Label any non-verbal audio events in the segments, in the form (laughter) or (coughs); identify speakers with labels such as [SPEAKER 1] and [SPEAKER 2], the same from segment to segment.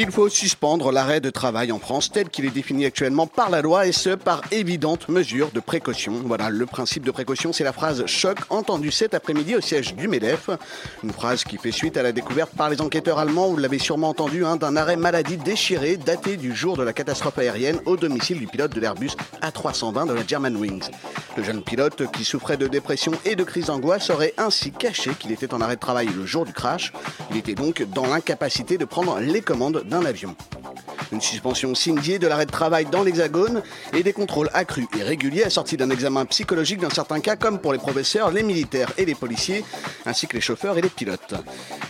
[SPEAKER 1] Il faut suspendre l'arrêt de travail en France tel qu'il est défini actuellement par la loi et ce par évidente mesure de précaution. Voilà, le principe de précaution, c'est la phrase choc entendue cet après-midi au siège du MEDEF. Une phrase qui fait suite à la découverte par les enquêteurs allemands, vous l'avez sûrement entendu, hein, d'un arrêt maladie déchiré daté du jour de la catastrophe aérienne au domicile du pilote de l'Airbus A320 de la Germanwings. Le jeune pilote qui souffrait de dépression et de crise d'angoisse aurait ainsi caché qu'il était en arrêt de travail le jour du crash. Il était donc dans l'incapacité de prendre les commandes d'un avion. Une suspension signée de l'arrêt de travail dans l'Hexagone et des contrôles accrus et réguliers assortis d'un examen psychologique dans certains cas comme pour les professeurs, les militaires et les policiers, ainsi que les chauffeurs et les pilotes.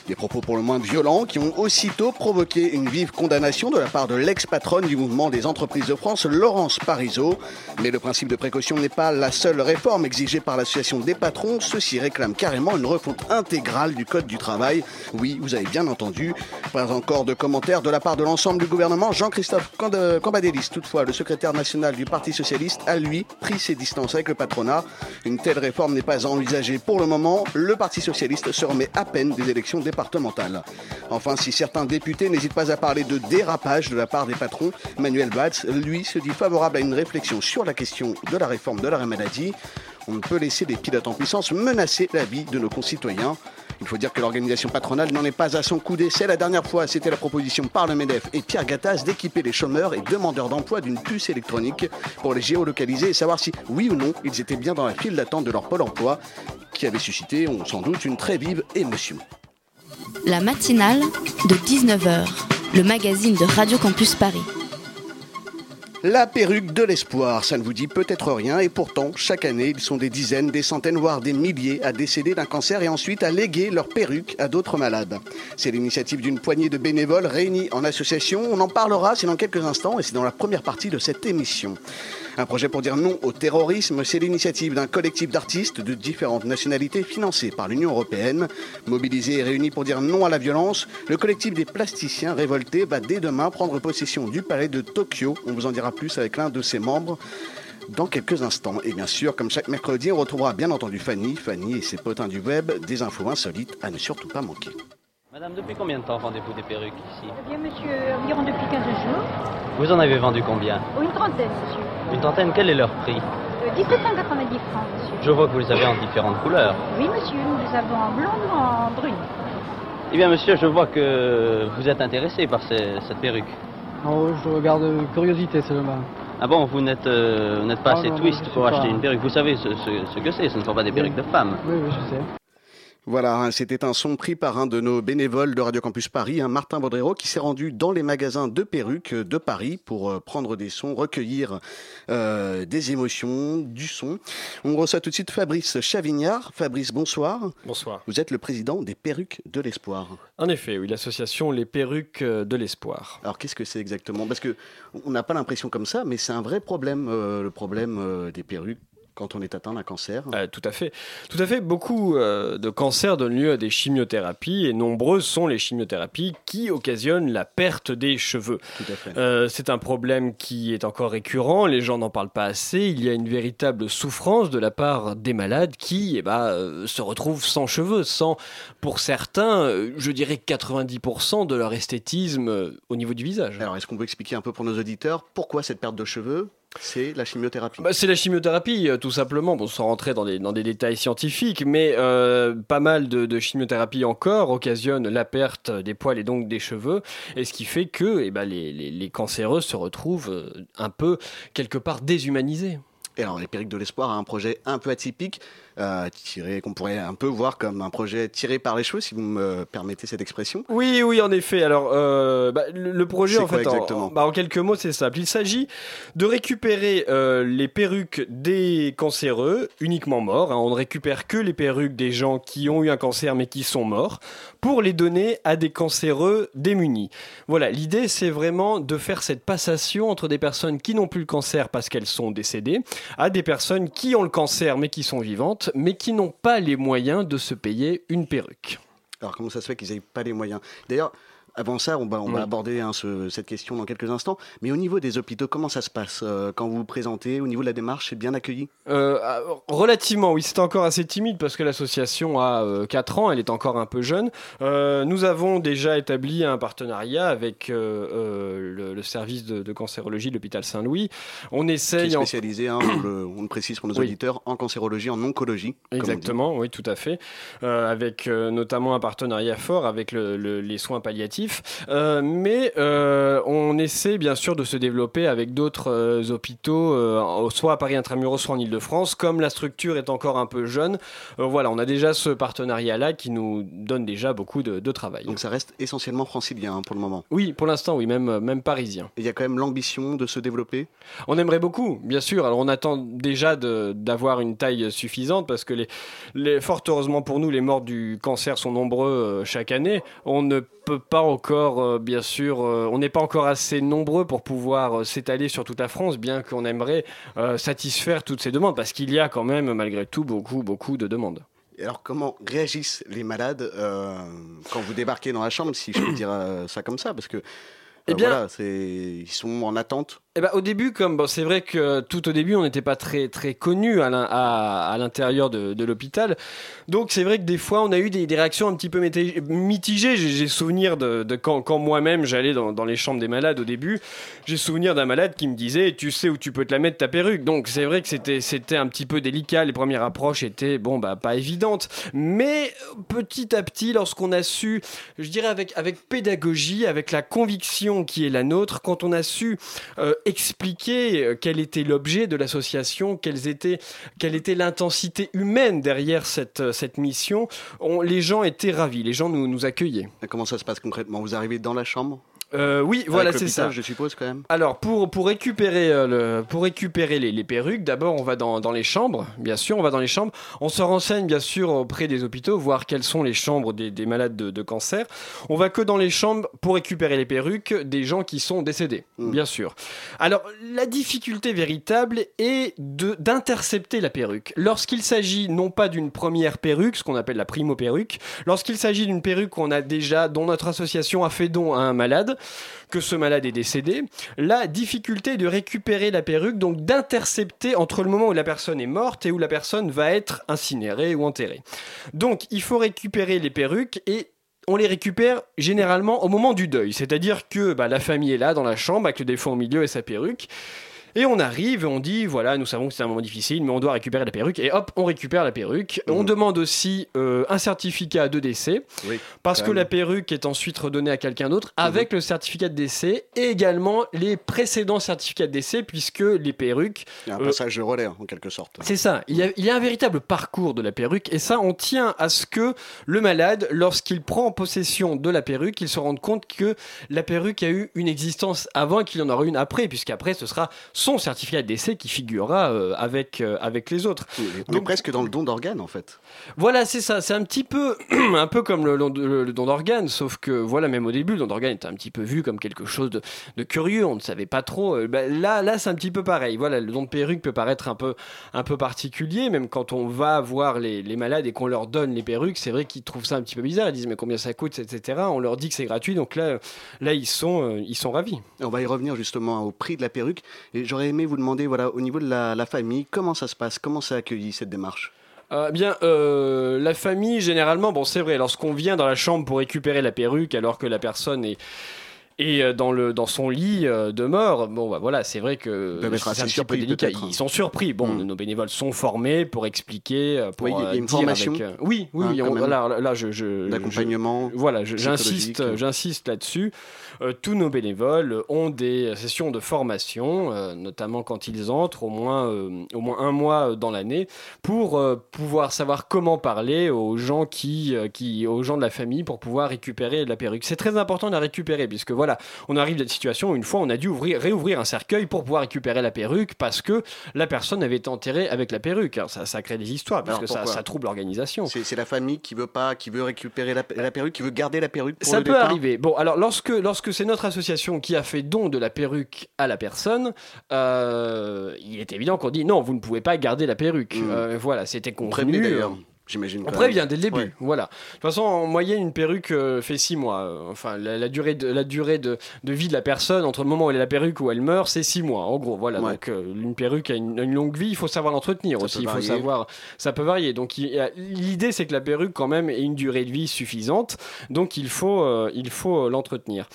[SPEAKER 1] Des propos pour le moins violents qui ont aussitôt provoqué une vive condamnation de la part de l'ex-patronne du mouvement des entreprises de France, Laurence Parisot. Mais le principe de précaution n'est pas la seule réforme exigée par l'association des patrons. Ceux-ci réclament carrément une refonte intégrale du Code du travail. Oui, vous avez bien entendu. Pas encore de commentaires de la part de l'ensemble du gouvernement. Jean-Christophe Cand- Cambadélis, toutefois, le secrétaire national du Parti Socialiste, a lui pris ses distances avec le patronat. Une telle réforme n'est pas envisagée pour le moment. Le Parti Socialiste se remet à peine des élections départementales. Enfin, si certains députés n'hésitent pas à parler de dérapage de la part des patrons, Manuel Batz, lui, se dit favorable à une réflexion sur la question de la réforme de l'arrêt maladie. On ne peut laisser des pilotes en puissance menacer la vie de nos concitoyens. Il faut dire que l'organisation patronale n'en est pas à son coup d'essai. La dernière fois, c'était la proposition par le MEDEF et Pierre Gattaz d'équiper les chômeurs et demandeurs d'emploi d'une puce électronique pour les géolocaliser et savoir si, oui ou non, ils étaient bien dans la file d'attente de leur pôle emploi, qui avait suscité, on sans doute, une très vive émotion.
[SPEAKER 2] La matinale de 19h, le magazine de Radio Campus Paris.
[SPEAKER 1] La perruque de l'espoir, ça ne vous dit peut-être rien, et pourtant, chaque année, ils sont des dizaines, des centaines, voire des milliers à décéder d'un cancer et ensuite à léguer leur perruque à d'autres malades. C'est l'initiative d'une poignée de bénévoles réunis en association. On en parlera, c'est dans quelques instants, et c'est dans la première partie de cette émission. Un projet pour dire non au terrorisme, c'est l'initiative d'un collectif d'artistes de différentes nationalités financé par l'Union européenne. Mobilisés et réunis pour dire non à la violence, le collectif des plasticiens révoltés va dès demain prendre possession du palais de Tokyo. On vous en dira plus avec l'un de ses membres dans quelques instants. Et bien sûr, comme chaque mercredi, on retrouvera bien entendu Fanny, Fanny et ses potins du web, des infos insolites à ne surtout pas manquer.
[SPEAKER 3] Madame, depuis combien de temps vendez-vous des perruques ici?
[SPEAKER 4] Eh bien, monsieur, environ depuis 15 jours.
[SPEAKER 3] Vous en avez vendu combien?
[SPEAKER 4] Oh, une trentaine, monsieur.
[SPEAKER 3] Une trentaine, quel est leur prix
[SPEAKER 4] Euh, 1790 francs, monsieur.
[SPEAKER 3] Je vois que vous les avez en différentes couleurs.
[SPEAKER 4] Oui, monsieur, nous les avons en blonde ou en brune.
[SPEAKER 3] Eh bien, monsieur, je vois que vous êtes intéressé par ces- cette perruque.
[SPEAKER 5] Oh, je regarde euh, curiosité seulement.
[SPEAKER 3] Ah bon, vous n'êtes euh, pas
[SPEAKER 5] Ah,
[SPEAKER 3] assez
[SPEAKER 5] non,
[SPEAKER 3] twist pour
[SPEAKER 5] pas.
[SPEAKER 3] acheter une perruque. Vous savez ce, ce- ce que c'est, ce ne sont pas des perruques de femmes.
[SPEAKER 5] Oui, oui, je sais.
[SPEAKER 1] Voilà, hein, c'était un son pris par un de nos bénévoles de Radio Campus Paris, un Martin Baudrero, qui s'est rendu dans les magasins de perruques de Paris pour euh, prendre des sons, recueillir euh, des émotions, du son. On reçoit tout de suite Fabrice Chavignard. Fabrice, bonsoir.
[SPEAKER 6] Bonsoir.
[SPEAKER 1] Vous êtes le président des perruques de l'espoir.
[SPEAKER 6] En effet, oui, l'association Les Perruques euh, de l'Espoir.
[SPEAKER 1] Alors qu'est-ce que c'est exactement? Parce que on n'a pas l'impression comme ça, mais c'est un vrai problème, euh, le problème des perruques quand on est atteint d'un cancer.
[SPEAKER 6] Euh, tout à fait. Tout à fait. Beaucoup euh, de cancers donnent lieu à des chimiothérapies et nombreuses sont les chimiothérapies qui occasionnent la perte des cheveux.
[SPEAKER 1] Tout à fait.
[SPEAKER 6] Euh, c'est un problème qui est encore récurrent, les gens n'en parlent pas assez, il y a une véritable souffrance de la part des malades qui eh ben, se retrouvent sans cheveux, sans, pour certains, je dirais 90% de leur esthétisme au niveau du visage.
[SPEAKER 1] Alors est-ce qu'on peut expliquer un peu pour nos auditeurs pourquoi cette perte de cheveux C'est la chimiothérapie.
[SPEAKER 6] Bah, c'est la chimiothérapie, euh, tout simplement, bon, sans rentrer dans des, dans des détails scientifiques, mais euh, pas mal de, de chimiothérapie encore occasionne la perte des poils et donc des cheveux, et ce qui fait que eh ben, les, les, les cancéreux se retrouvent euh, un peu, quelque part, déshumanisés.
[SPEAKER 1] Et alors, les Perruques de l'Espoir a un projet un peu atypique. Euh, tiré, qu'on pourrait un peu voir comme un projet tiré par les cheveux, si vous me permettez cette expression.
[SPEAKER 6] Oui, oui, en effet. Alors, euh, bah, le, projet, en fait, en, bah, en quelques mots, c'est simple. Il s'agit de récupérer euh, les perruques des cancéreux, uniquement morts. hein. On ne récupère que les perruques des gens qui ont eu un cancer mais qui sont morts, pour les donner à des cancéreux démunis. Voilà, l'idée, c'est vraiment de faire cette passation entre des personnes qui n'ont plus le cancer parce qu'elles sont décédées, à des personnes qui ont le cancer mais qui sont vivantes, mais qui n'ont pas les moyens de se payer une perruque.
[SPEAKER 1] Alors comment ça se fait qu'ils n'aient pas les moyens? D'ailleurs, avant ça, on va, on va
[SPEAKER 6] Oui.
[SPEAKER 1] aborder hein, ce- cette question dans quelques instants. Mais au niveau des hôpitaux, comment ça se passe euh, quand vous vous présentez Au niveau de la démarche, c'est bien accueilli?
[SPEAKER 6] Euh, ah, relativement, oui, c'est encore assez timide parce que l'association a euh, 4 ans, elle est encore un peu jeune. Euh, nous avons déjà établi un partenariat avec euh, euh, le, le service de, de cancérologie de l'hôpital Saint-Louis. On
[SPEAKER 1] Qui est
[SPEAKER 6] essaye en...
[SPEAKER 1] spécialisé, hein, on, le, on le précise pour nos
[SPEAKER 6] Oui.
[SPEAKER 1] auditeurs, en cancérologie, en oncologie.
[SPEAKER 6] Exactement, oui, tout à fait. Euh, avec euh, notamment un partenariat fort avec le- le- les soins palliatifs. Euh, mais euh, on essaie bien sûr de se développer avec d'autres euh, hôpitaux, soit à Paris Intramuros, soit en Ile-de-France. Comme la structure est encore un peu jeune, voilà, on a déjà ce partenariat-là qui nous donne déjà beaucoup de, de travail.
[SPEAKER 1] Donc ça reste essentiellement francilien hein, pour le moment.
[SPEAKER 6] oui, pour l'instant, oui, même, même parisien.
[SPEAKER 1] Il y a quand même l'ambition de se développer?
[SPEAKER 6] On aimerait beaucoup, bien sûr. Alors on attend déjà d'avoir une taille suffisante parce que les, les- fort heureusement pour nous, les morts du cancer sont nombreux euh, chaque année. On ne peut pas encore, euh, bien sûr, euh, on n'est pas encore assez nombreux pour pouvoir euh, s'étaler sur toute la France, bien qu'on aimerait satisfaire toutes ces demandes parce qu'il y a quand même malgré tout beaucoup, beaucoup de demandes.
[SPEAKER 1] Et alors comment réagissent les malades quand vous débarquez dans la chambre, si je peux (clears throat) dire ça comme ça? Parce que
[SPEAKER 6] Eh bien-
[SPEAKER 1] voilà, ils sont en attente.
[SPEAKER 6] Eh ben, au début, comme c'est vrai que tout au début, on n'était pas très très connu à l'in- à, à l'intérieur de, l'hôpital, donc c'est vrai que des fois, on a eu des, réactions un petit peu mitigées. J'ai souvenir de, quand, moi-même j'allais dans, dans les chambres des malades au début, j'ai souvenir d'un malade qui me disait, tu sais où tu peux te la mettre ta perruque. Donc c'est vrai que c'était c'était un petit peu délicat. Les premières approches étaient bon bah pas évidentes, mais petit à petit, lorsqu'on a su, je dirais avec avec pédagogie, avec la conviction qui est la nôtre, quand on a su euh, expliquer euh, quel était l'objet de l'association, quelles étaient, quelle était l'intensité humaine derrière cette, euh, cette mission. On- les gens étaient ravis, les gens nous, nous accueillaient.
[SPEAKER 1] Comment ça se passe concrètement? Vous arrivez dans la chambre?
[SPEAKER 6] Euh, oui, voilà, c'est ça.
[SPEAKER 1] Je suppose quand même.
[SPEAKER 6] Alors pour, pour récupérer, euh, le, pour récupérer les, les perruques, d'abord on va dans, dans les chambres, bien sûr, on va dans les chambres, on se renseigne bien sûr auprès des hôpitaux, voir quelles sont les chambres des, des malades de, de cancer. On va que dans les chambres pour récupérer les perruques des gens qui sont décédés,
[SPEAKER 1] Mm.
[SPEAKER 6] bien sûr. Alors la difficulté véritable est de- d'intercepter la perruque. Lorsqu'il s'agit non pas d'une première perruque, ce qu'on appelle la primo perruque, lorsqu'il s'agit d'une perruque qu'on a déjà, dont notre association a fait don à un malade, que ce malade est décédé, la difficulté de récupérer la perruque, donc d'intercepter entre le moment où la personne est morte et où la personne va être incinérée ou enterrée. Donc il faut récupérer les perruques et on les récupère généralement au moment du deuil, c'est-à-dire que bah, la famille est là dans la chambre avec le défunt au milieu et sa perruque. Et on arrive on dit voilà, nous savons que c'est un moment difficile, mais on doit récupérer la perruque. Et hop, on récupère la perruque. On
[SPEAKER 1] Mhm.
[SPEAKER 6] demande aussi euh, un certificat de décès,
[SPEAKER 1] Oui.
[SPEAKER 6] parce que
[SPEAKER 1] même.
[SPEAKER 6] la perruque est ensuite redonnée à quelqu'un d'autre avec le certificat de décès et également les précédents certificats de décès, puisque les perruques
[SPEAKER 1] Il y a un
[SPEAKER 6] Euh,
[SPEAKER 1] passage de relais en quelque sorte.
[SPEAKER 6] c'est ça, il y, a, il y a un véritable parcours de la perruque et ça on tient à ce que le malade, lorsqu'il prend possession de la perruque, il se rende compte que la perruque a eu une existence avant qu'il y en aura une après, puisqu'après ce sera son certificat de décès qui figurera euh, avec, euh, avec les autres.
[SPEAKER 1] On est
[SPEAKER 6] Donc-
[SPEAKER 1] presque dans le don d'organes en fait.
[SPEAKER 6] Voilà, c'est ça, c'est un petit peu, (clears throat) un peu comme le, le- le don d'organes, sauf que voilà, même au début, le don d'organes était un petit peu vu comme quelque chose de, de curieux, on ne savait pas trop. Euh, bah, là, là, c'est un petit peu pareil. Voilà, le don de perruque peut paraître un peu, un peu particulier, même quand on va voir les, les malades et qu'on leur donne les perruques, c'est vrai qu'ils trouvent ça un petit peu bizarre. Ils disent mais combien ça coûte, etc. On leur dit que c'est gratuit, donc là, là, ils sont, ils sont ravis.
[SPEAKER 1] On va y revenir justement au prix de la perruque. Et j'aurais aimé vous demander, voilà, au niveau de la, famille, comment ça se passe? Comment c'est accueilli cette démarche?
[SPEAKER 6] Euh, bien, euh, la famille, généralement, bon, c'est vrai, lorsqu'on vient dans la chambre pour récupérer la perruque, alors que la personne est, Et euh, dans, le, dans son lit euh, de mort, bon, bah, voilà, c'est vrai que c'est un petit peu délicat.
[SPEAKER 1] peut-être.
[SPEAKER 6] Ils sont surpris. Bon,
[SPEAKER 1] Mm.
[SPEAKER 6] nos bénévoles sont formés pour expliquer, euh, pour
[SPEAKER 1] Oui, il y a une
[SPEAKER 6] dire
[SPEAKER 1] formation
[SPEAKER 6] avec, oui, oui,
[SPEAKER 1] Hein, quand
[SPEAKER 6] on- là, là, je, je- je-
[SPEAKER 1] D'accompagnement.
[SPEAKER 6] voilà, j'insiste, j'insiste là-dessus. Euh, tous nos bénévoles ont des sessions de formation, euh, notamment quand ils entrent, au moins, euh, au moins un mois dans l'année, pour pouvoir savoir comment parler aux gens qui, qui, aux gens de la famille, pour pouvoir récupérer la perruque. C'est très important de la récupérer, puisque voilà, on arrive dans une situation où une fois on a dû ouvrir, réouvrir un cercueil pour pouvoir récupérer la perruque, parce que la personne avait été enterrée avec la perruque. Alors, ça, ça crée des histoires, parce que ça, trouble l'organisation.
[SPEAKER 1] C'est la famille qui veut pas, qui veut récupérer la, la perruque, qui veut garder la perruque pour
[SPEAKER 6] Ça
[SPEAKER 1] le
[SPEAKER 6] peut
[SPEAKER 1] départ
[SPEAKER 6] arriver. Bon, alors lorsque, lorsque c'est notre association qui a fait don de la perruque à la personne, euh, il est évident qu'on dit non, vous ne pouvez pas garder la perruque.
[SPEAKER 1] Mm.
[SPEAKER 6] Euh, voilà, c'était
[SPEAKER 1] On
[SPEAKER 6] convenu.
[SPEAKER 1] J'imagine.
[SPEAKER 6] On prévient dès le début,
[SPEAKER 1] Ouais.
[SPEAKER 6] voilà. De toute façon, en moyenne, une perruque euh, fait 6 mois. Euh, Enfin, la, la durée, de, la durée de, de vie de la personne entre le moment où elle a la perruque où elle meurt, c'est 6 mois, en gros. Voilà.
[SPEAKER 1] Ouais.
[SPEAKER 6] Donc, euh, une perruque a une, une longue vie, il faut savoir l'entretenir aussi. Il faut savoir, ça peut varier. Donc, l'idée, c'est que la perruque, quand même, ait une durée de vie suffisante. Donc, il faut, euh, il faut l'entretenir.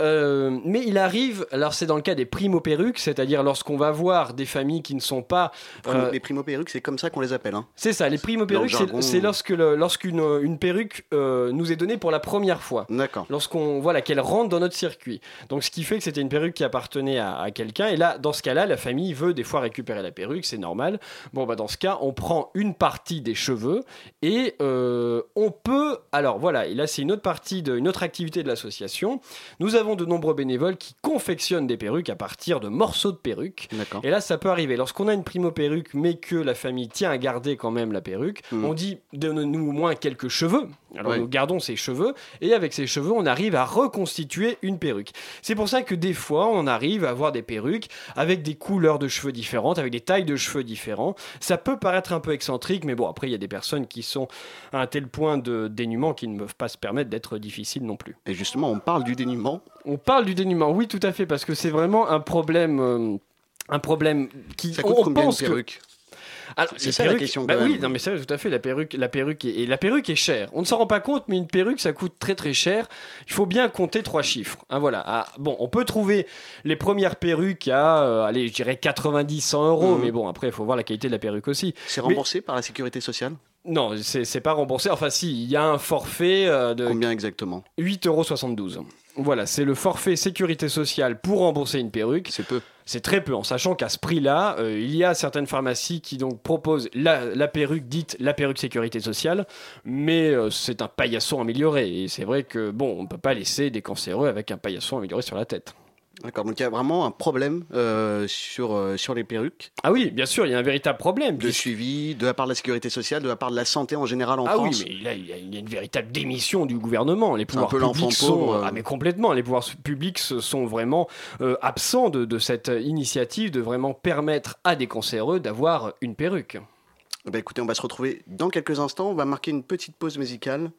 [SPEAKER 6] Mais il arrive, alors c'est dans le cas des primo-perruques, c'est-à-dire lorsqu'on va voir des familles qui ne sont pas
[SPEAKER 1] Les primo-perruques, c'est comme ça qu'on les appelle. Hein.
[SPEAKER 6] c'est ça, les primo-perruques, c'est c'est lorsque le- lorsqu'une une perruque euh, nous est donnée pour la première fois.
[SPEAKER 1] D'accord.
[SPEAKER 6] Lorsqu'on voilà qu'elle rentre dans notre circuit. Donc ce qui fait que c'était une perruque qui appartenait à, à quelqu'un. Et là, dans ce cas-là, la famille veut des fois récupérer la perruque, c'est normal. Bon bah dans ce cas, on prend une partie des cheveux et euh, on peut. Alors voilà, et là c'est une autre partie de une autre activité de l'association. Nous avons de nombreux bénévoles qui confectionnent des perruques à partir de morceaux de perruques.
[SPEAKER 1] D'accord.
[SPEAKER 6] Et là, ça peut arriver. Lorsqu'on a une primo-perruque, mais que la famille tient à garder quand même la perruque,
[SPEAKER 1] Mhm.
[SPEAKER 6] on dit donne-nous au moins quelques cheveux. Alors
[SPEAKER 1] Ouais.
[SPEAKER 6] nous gardons ces cheveux, et avec ces cheveux, on arrive à reconstituer une perruque. C'est pour ça que des fois, on arrive à avoir des perruques avec des couleurs de cheveux différentes, avec des tailles de cheveux différents. Ça peut paraître un peu excentrique, mais bon, après, il y a des personnes qui sont à un tel point de dénuement qu'ils ne peuvent pas se permettre d'être difficiles non plus.
[SPEAKER 1] Et justement, on parle du dénuement.
[SPEAKER 6] On parle du dénuement, oui, tout à fait, parce que c'est vraiment un problème. euh, un problème qui
[SPEAKER 1] Ça coûte
[SPEAKER 6] on
[SPEAKER 1] combien
[SPEAKER 6] pense
[SPEAKER 1] une
[SPEAKER 6] que
[SPEAKER 1] perruque?
[SPEAKER 6] Alors,
[SPEAKER 1] C'est ça la question,
[SPEAKER 6] bah oui, non mais c'est vrai, tout à fait. La perruque, la perruque est, et la perruque est chère. On ne s'en rend pas compte, mais une perruque ça coûte très très cher. Il faut bien compter trois chiffres. Hein, voilà. Ah, bon, on peut trouver les premières perruques à, euh, allez, je dirais 90, 100 euros,
[SPEAKER 1] Mhm.
[SPEAKER 6] mais bon, après il faut voir la qualité de la perruque aussi.
[SPEAKER 1] C'est
[SPEAKER 6] Mais-
[SPEAKER 1] remboursé par la sécurité sociale?
[SPEAKER 6] Non, c'est c'est pas remboursé. Enfin, si, il y a un forfait euh, de
[SPEAKER 1] Combien exactement?
[SPEAKER 6] 8,72 euros. Voilà, c'est le forfait sécurité sociale pour rembourser une perruque.
[SPEAKER 1] C'est peu.
[SPEAKER 6] C'est très peu, en sachant qu'à ce prix-là, euh, il y a certaines pharmacies qui donc proposent la, perruque dite la perruque sécurité sociale, mais euh, c'est un paillasson amélioré. Et c'est vrai que bon, on ne peut pas laisser des cancéreux avec un paillasson amélioré sur la tête.
[SPEAKER 1] D'accord, donc il y a vraiment un problème euh, sur, euh, sur les perruques,
[SPEAKER 6] Ah oui, bien sûr, il y a un véritable problème.
[SPEAKER 1] de suivi, de la part de la sécurité sociale, de la part de la santé en général en
[SPEAKER 6] Ah
[SPEAKER 1] France.
[SPEAKER 6] oui, mais là, il y, a, il y a une véritable démission du gouvernement. Les
[SPEAKER 1] un
[SPEAKER 6] pouvoirs
[SPEAKER 1] peu
[SPEAKER 6] publics sont,
[SPEAKER 1] pauvre, euh.
[SPEAKER 6] ah mais complètement, les pouvoirs publics sont vraiment euh, absents de, de cette initiative de vraiment permettre à des cancéreux d'avoir une perruque.
[SPEAKER 1] Bah, écoutez, on va se retrouver dans quelques instants. On va marquer une petite pause musicale.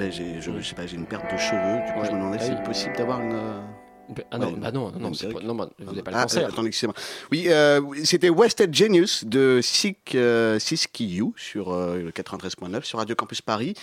[SPEAKER 1] Ben, j'ai, je, je sais pas, j'ai une perte de cheveux. Du coup, je me demandais
[SPEAKER 6] Ah
[SPEAKER 1] si
[SPEAKER 6] oui.
[SPEAKER 1] c'est possible d'avoir une. euh,
[SPEAKER 6] Ah non,
[SPEAKER 1] ouais,
[SPEAKER 6] bah non, non,
[SPEAKER 1] une
[SPEAKER 6] non, c'est pas- non, bah, vous n'avez pas le
[SPEAKER 1] Ah,
[SPEAKER 6] cancer.
[SPEAKER 1] euh, attendez, excusez-moi. Oui, euh, c'était Wasted Genius de Sik, euh, Siskiyou sur euh, le 93.9 sur Radio Campus Paris.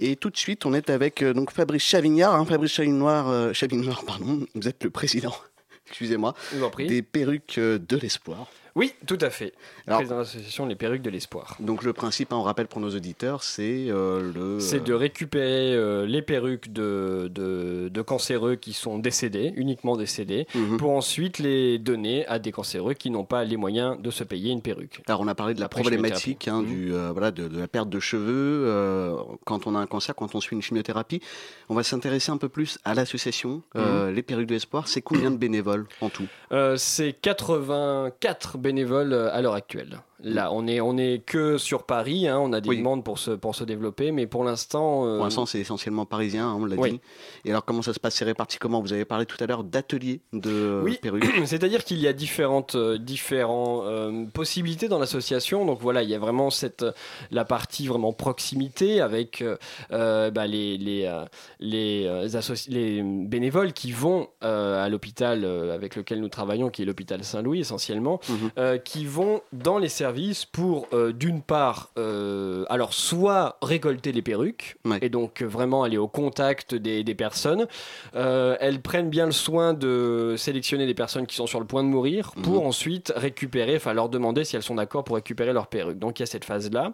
[SPEAKER 1] Et tout de suite, on est avec euh, donc Fabrice Chavignard. hein, Fabrice Chavignard, euh, Chavignard, pardon, vous êtes le président. (laughs) Excusez-moi. Des perruques de l'espoir.
[SPEAKER 6] Oui, tout à fait.
[SPEAKER 1] Alors-
[SPEAKER 6] Président de l'association Les Perruques de l'Espoir.
[SPEAKER 1] Donc le principe, hein, on rappelle pour nos auditeurs, c'est euh, le.
[SPEAKER 6] C'est de récupérer euh, les perruques de, de, de cancéreux qui sont décédés, uniquement décédés,
[SPEAKER 1] Mhm.
[SPEAKER 6] pour ensuite les donner à des cancéreux qui n'ont pas les moyens de se payer une perruque.
[SPEAKER 1] Alors on a parlé de la
[SPEAKER 6] Après
[SPEAKER 1] problématique hein,
[SPEAKER 6] chimiothérapie.
[SPEAKER 1] du, euh, voilà, de, de la perte de cheveux quand on a un cancer, quand on suit une chimiothérapie. On va s'intéresser un peu plus à l'association euh, Les Perruques de l'Espoir. C'est combien de bénévoles en tout?
[SPEAKER 6] C'est 84 bénévoles euh, à l'heure actuelle. Là, on est, on est que sur Paris, hein, on a des
[SPEAKER 1] Oui.
[SPEAKER 6] demandes pour se, pour se développer, mais pour l'instant... euh,
[SPEAKER 1] Pour l'instant, c'est essentiellement parisien, hein, on l'a
[SPEAKER 6] Oui.
[SPEAKER 1] dit. Et alors, comment ça se passe? C'est réparti comment? Vous avez parlé tout à l'heure d'ateliers de euh,
[SPEAKER 6] Oui,
[SPEAKER 1] perruques. (clears throat)
[SPEAKER 6] c'est-à-dire qu'il y a différentes, euh, différents, euh, possibilités dans l'association. Donc voilà, il y a vraiment cette, la partie vraiment proximité avec euh, bah, les, les, les, bénévoles qui vont à l'hôpital avec lequel nous travaillons, qui est l'hôpital Saint-Louis essentiellement,
[SPEAKER 1] Mhm.
[SPEAKER 6] qui vont dans les services pour, euh, d'une part, euh, alors soit récolter les perruques,
[SPEAKER 1] Ouais.
[SPEAKER 6] et donc euh, vraiment aller au contact des, des personnes. Elles prennent bien le soin de sélectionner des personnes qui sont sur le point de mourir pour
[SPEAKER 1] Mhm.
[SPEAKER 6] ensuite récupérer, enfin leur demander si elles sont d'accord pour récupérer leurs perruques. Donc il y a cette phase-là.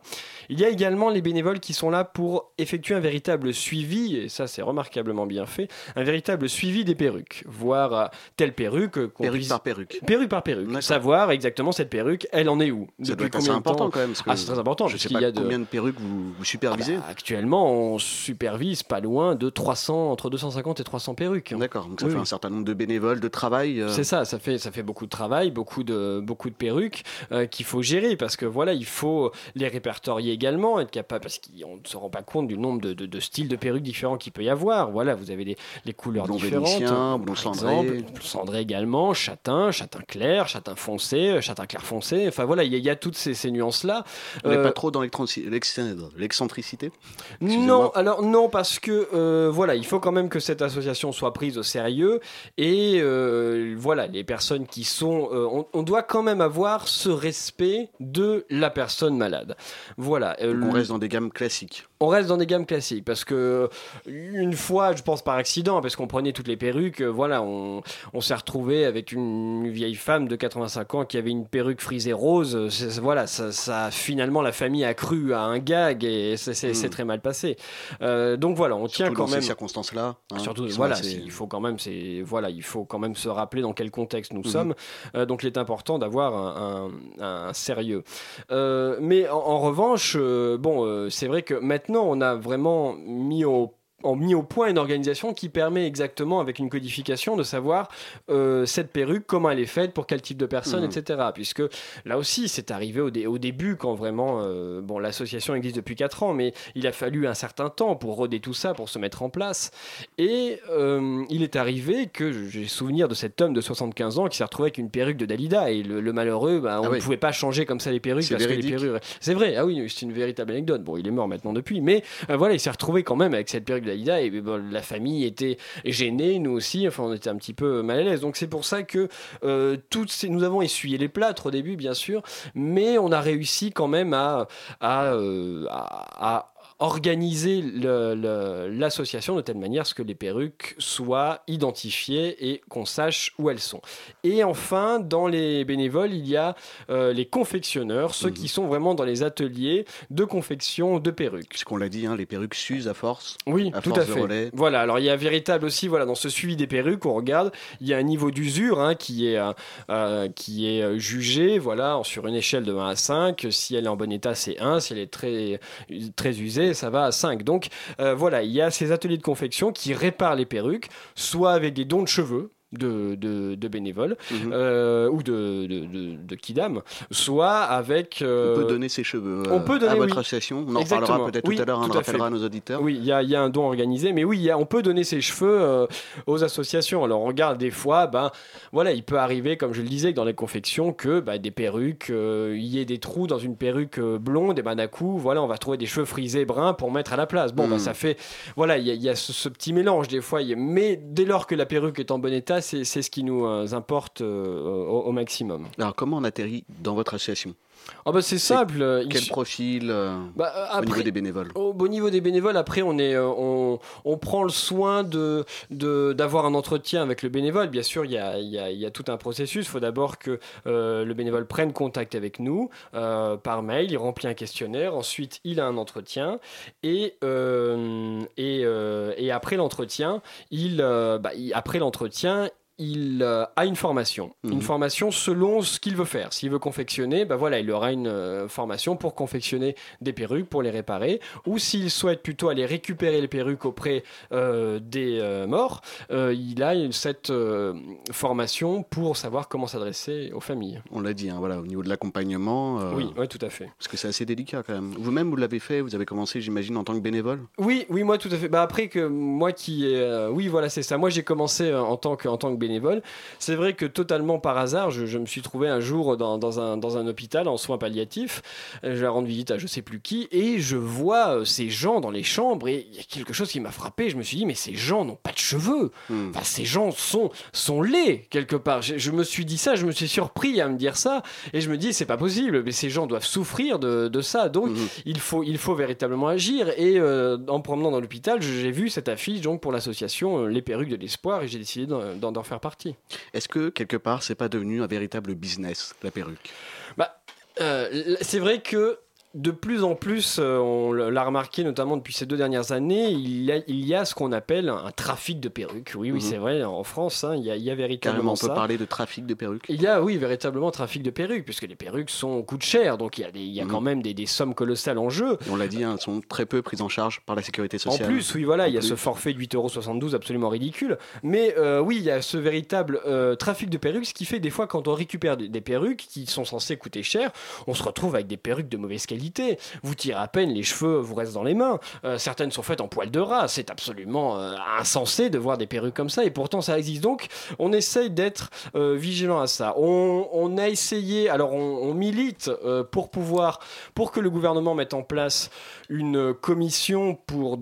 [SPEAKER 6] Il y a également les bénévoles qui sont là pour effectuer un véritable suivi, et ça c'est remarquablement bien fait, un véritable suivi des perruques. Voir telle perruque,
[SPEAKER 1] Perruque
[SPEAKER 6] puisse-
[SPEAKER 1] par perruque.
[SPEAKER 6] Perruque par perruque.
[SPEAKER 1] D'accord.
[SPEAKER 6] Savoir exactement cette perruque, elle en est où.
[SPEAKER 1] Ça doit être assez important quand même.
[SPEAKER 6] Ah, c'est très important.
[SPEAKER 1] Je
[SPEAKER 6] parce
[SPEAKER 1] sais pas
[SPEAKER 6] y a de-
[SPEAKER 1] combien de perruques vous, vous supervisez.
[SPEAKER 6] Bah, actuellement, on supervise pas loin de 300, entre 250 et 300 perruques.
[SPEAKER 1] D'accord, donc ça
[SPEAKER 6] Oui,
[SPEAKER 1] fait un certain nombre de bénévoles, de travail. euh,
[SPEAKER 6] C'est ça, ça fait, ça fait beaucoup de travail, beaucoup de, beaucoup de perruques euh, qu'il faut gérer parce que voilà, il faut les répertorier également, être capable, parce qu'on ne se rend pas compte du nombre de, de- de styles de perruques différents qu'il peut y avoir. Voilà, vous avez les, les couleurs
[SPEAKER 1] Blond
[SPEAKER 6] différentes.
[SPEAKER 1] vénitien, blond cendré.
[SPEAKER 6] cendré également, châtain, châtain clair, châtain foncé, châtain clair foncé. Enfin voilà, il y, a- a toutes ces, ces nuances-là.
[SPEAKER 1] On n'est
[SPEAKER 6] Euh,
[SPEAKER 1] pas trop dans l'excentricité
[SPEAKER 6] non, alors non, parce que euh, voilà, il faut quand même que cette association soit prise au sérieux et euh, voilà, les personnes qui sont, euh, on, on doit quand même avoir ce respect de la personne malade. Voilà. euh,
[SPEAKER 1] Donc on reste dans des gammes classiques.
[SPEAKER 6] on reste dans des gammes classiques parce que une fois, je pense par accident, parce qu'on prenait toutes les perruques, euh, voilà, on, on s'est retrouvé avec une vieille femme de 85 ans qui avait une perruque frisée rose. Voilà, ça, ça- finalement la famille a cru à un gag et c'est c'est- c'est
[SPEAKER 1] Mm.
[SPEAKER 6] très mal passé. Euh, donc voilà, on tient quand
[SPEAKER 1] dans
[SPEAKER 6] même.
[SPEAKER 1] ces circonstances-là. hein,
[SPEAKER 6] Surtout, voilà,
[SPEAKER 1] assez-
[SPEAKER 6] il faut quand même, c'est voilà, il faut quand même se rappeler dans quel contexte nous
[SPEAKER 1] Mhm.
[SPEAKER 6] sommes. Euh, donc, il est important d'avoir un, un- un sérieux. Euh, mais en, en revanche, bon, c'est vrai que maintenant, on a vraiment mis au en mis au point une organisation qui permet exactement, avec une codification, de savoir euh, cette perruque, comment elle est faite, pour quel type de personne,
[SPEAKER 1] Mhm.
[SPEAKER 6] etc. Puisque là aussi, c'est arrivé au, dé- au début, quand vraiment, euh, bon, l'association existe depuis 4 ans, mais il a fallu un certain temps pour roder tout ça, pour se mettre en place. Et euh, il est arrivé que j'ai souvenir de cet homme de 75 ans qui s'est retrouvé avec une perruque de Dalida. Et le, le malheureux, bah, on
[SPEAKER 1] Ah
[SPEAKER 6] ne
[SPEAKER 1] oui.
[SPEAKER 6] pouvait pas changer comme ça les perruques
[SPEAKER 1] C'est
[SPEAKER 6] parce que les
[SPEAKER 1] véridique.
[SPEAKER 6] perruques. C'est vrai, ah oui, c'est une véritable anecdote. Bon, il est mort maintenant depuis, mais voilà, il s'est retrouvé quand même avec cette perruque de Et bon, la famille était gênée, nous aussi. Enfin, on était un petit peu mal à l'aise. Donc c'est pour ça que euh, toutes ces... nous avons essuyé les plâtres au début, bien sûr, mais on a réussi quand même à, euh, organiser l'association de telle manière ce que les perruques soient identifiées et qu'on sache où elles sont. Et enfin, dans les bénévoles, il y a euh, les confectionneurs, ceux
[SPEAKER 1] Mhm.
[SPEAKER 6] qui sont vraiment dans les ateliers de confection de perruques.
[SPEAKER 1] Puisqu'on l'a dit, hein, les perruques s'usent à force.
[SPEAKER 6] Oui,
[SPEAKER 1] À
[SPEAKER 6] tout
[SPEAKER 1] force
[SPEAKER 6] à
[SPEAKER 1] de
[SPEAKER 6] fait.
[SPEAKER 1] relais.
[SPEAKER 6] Voilà, alors il y a véritable aussi, voilà, dans ce suivi des perruques, on regarde, il y a un niveau d'usure hein, qui est, euh, euh, qui est jugé, voilà, sur une échelle de 1 à 5. Si elle est en bon état, c'est 1. Si elle est très, très usée, ça va à 5. Donc euh, voilà, il y a ces ateliers de confection qui réparent les perruques, soit avec des dons de cheveux. De, de, de bénévoles
[SPEAKER 1] Mhm.
[SPEAKER 6] euh, ou de, de, de, kidam, soit avec. euh,
[SPEAKER 1] On peut donner ses cheveux
[SPEAKER 6] on
[SPEAKER 1] euh,
[SPEAKER 6] peut donner,
[SPEAKER 1] à votre
[SPEAKER 6] oui.
[SPEAKER 1] association. On en
[SPEAKER 6] Exactement.
[SPEAKER 1] reparlera peut-être
[SPEAKER 6] Oui,
[SPEAKER 1] tout à l'heure, on le rappellera à nos auditeurs.
[SPEAKER 6] Oui, il y a, y a un don organisé, mais oui, il y a- on peut donner ses cheveux euh, aux associations. Alors on regarde des fois, ben voilà, il peut arriver, comme je le disais, dans les confections, que ben, des perruques, euh, il y ait des trous dans une perruque euh, blonde, et ben d'un coup, voilà, on va trouver des cheveux frisés bruns pour mettre à la place. Bon, ben,
[SPEAKER 1] Mm.
[SPEAKER 6] ça fait, voilà, il y a, il y a ce, ce petit mélange des fois, mais dès lors que la perruque est en bon état, c'est ce qui nous euh, importe euh, au maximum.
[SPEAKER 1] Alors, comment on atterrit dans votre association?
[SPEAKER 6] Ah ben c'est simple. euh, il
[SPEAKER 1] Quel profil euh,
[SPEAKER 6] bah, euh,
[SPEAKER 1] au niveau des bénévoles
[SPEAKER 6] Au au niveau des bénévoles, après, on, est, euh, on, on prend le soin de, de- d'avoir un entretien avec le bénévole. Bien sûr, il y a, y a- y a tout un processus. Il faut d'abord que le bénévole prenne contact avec nous par mail. Il remplit un questionnaire. Ensuite, il a un entretien. Et, et, et après l'entretien, il, bah, il- après l'entretien, il euh, a une formation,
[SPEAKER 1] Mhm.
[SPEAKER 6] une formation selon ce qu'il veut faire. S'il veut confectionner, bah voilà, il aura une euh, formation pour confectionner des perruques, pour les réparer. Ou s'il souhaite plutôt aller récupérer les perruques auprès euh, des euh, morts, euh, il a cette formation pour savoir comment s'adresser aux familles.
[SPEAKER 1] On l'a dit, hein, voilà, au niveau de l'accompagnement.
[SPEAKER 6] Oui, tout à fait.
[SPEAKER 1] Parce que c'est assez délicat quand même. Vous-même, vous l'avez fait, vous avez commencé, j'imagine, en tant que bénévole?
[SPEAKER 6] Oui, oui, moi tout à fait. Bah après que moi qui oui, voilà, c'est ça. Moi j'ai commencé en tant que en tant que bénévole. C'est vrai que totalement par hasard, je, je me suis trouvé un jour dans, dans un dans un hôpital en soins palliatifs. Euh, Je vais rendre visite à je sais plus qui et je vois euh, ces gens dans les chambres et il y a quelque chose qui m'a frappé. Je me suis dit mais ces gens n'ont pas de cheveux.
[SPEAKER 1] Hmm.
[SPEAKER 6] Enfin, ces gens sont sont laids quelque part. Je, je me suis dit ça, je me suis surpris à me dire ça et je me dis c'est pas possible. Mais ces gens doivent souffrir de, de ça. Donc
[SPEAKER 1] Mhm.
[SPEAKER 6] il faut, il faut véritablement agir. Et euh, en me promenant dans l'hôpital, j'ai vu cette affiche donc pour l'association euh, Les Perruques de l'Espoir et j'ai décidé d'en- d'en d'en faire partie.
[SPEAKER 1] Est-ce que, quelque part, c'est pas devenu un véritable business, la perruque?
[SPEAKER 6] Bah, euh, c'est vrai que de plus en plus, euh, on l'a remarqué notamment depuis ces deux dernières années, il y a, il y a ce qu'on appelle un trafic de perruques. Oui, oui,
[SPEAKER 1] Mhm.
[SPEAKER 6] c'est vrai, en France, hein, il, y a, il y a
[SPEAKER 1] Carrément,
[SPEAKER 6] véritablement
[SPEAKER 1] on peut
[SPEAKER 6] ça.
[SPEAKER 1] parler de trafic de perruques.
[SPEAKER 6] Il y a, oui, véritablement trafic de perruques, puisque les perruques sont, coûtent cher, donc il y a, des- il y a
[SPEAKER 1] Mhm.
[SPEAKER 6] quand même des, des sommes colossales en jeu.
[SPEAKER 1] Et on l'a dit, hein, elles sont très peu prises en charge par la sécurité
[SPEAKER 6] En
[SPEAKER 1] sociale.
[SPEAKER 6] plus, oui, voilà,
[SPEAKER 1] En
[SPEAKER 6] il y a
[SPEAKER 1] plus.
[SPEAKER 6] ce forfait de 8,72€ absolument ridicule. Mais euh, oui, il y a ce véritable euh, trafic de perruques, ce qui fait des fois, quand on récupère des, des perruques qui sont censées coûter cher, on se retrouve avec des perruques de mauvaise qualité. Vous tirez à peine, les cheveux vous restent dans les mains. Euh, certaines sont faites en poil de rat. C'est absolument euh, insensé de voir des perruques comme ça. Et pourtant, ça existe. Donc, on essaye d'être euh, vigilant à ça. On, a essayé, alors on, on milite pour pouvoir, pour que le gouvernement mette en place une commission pour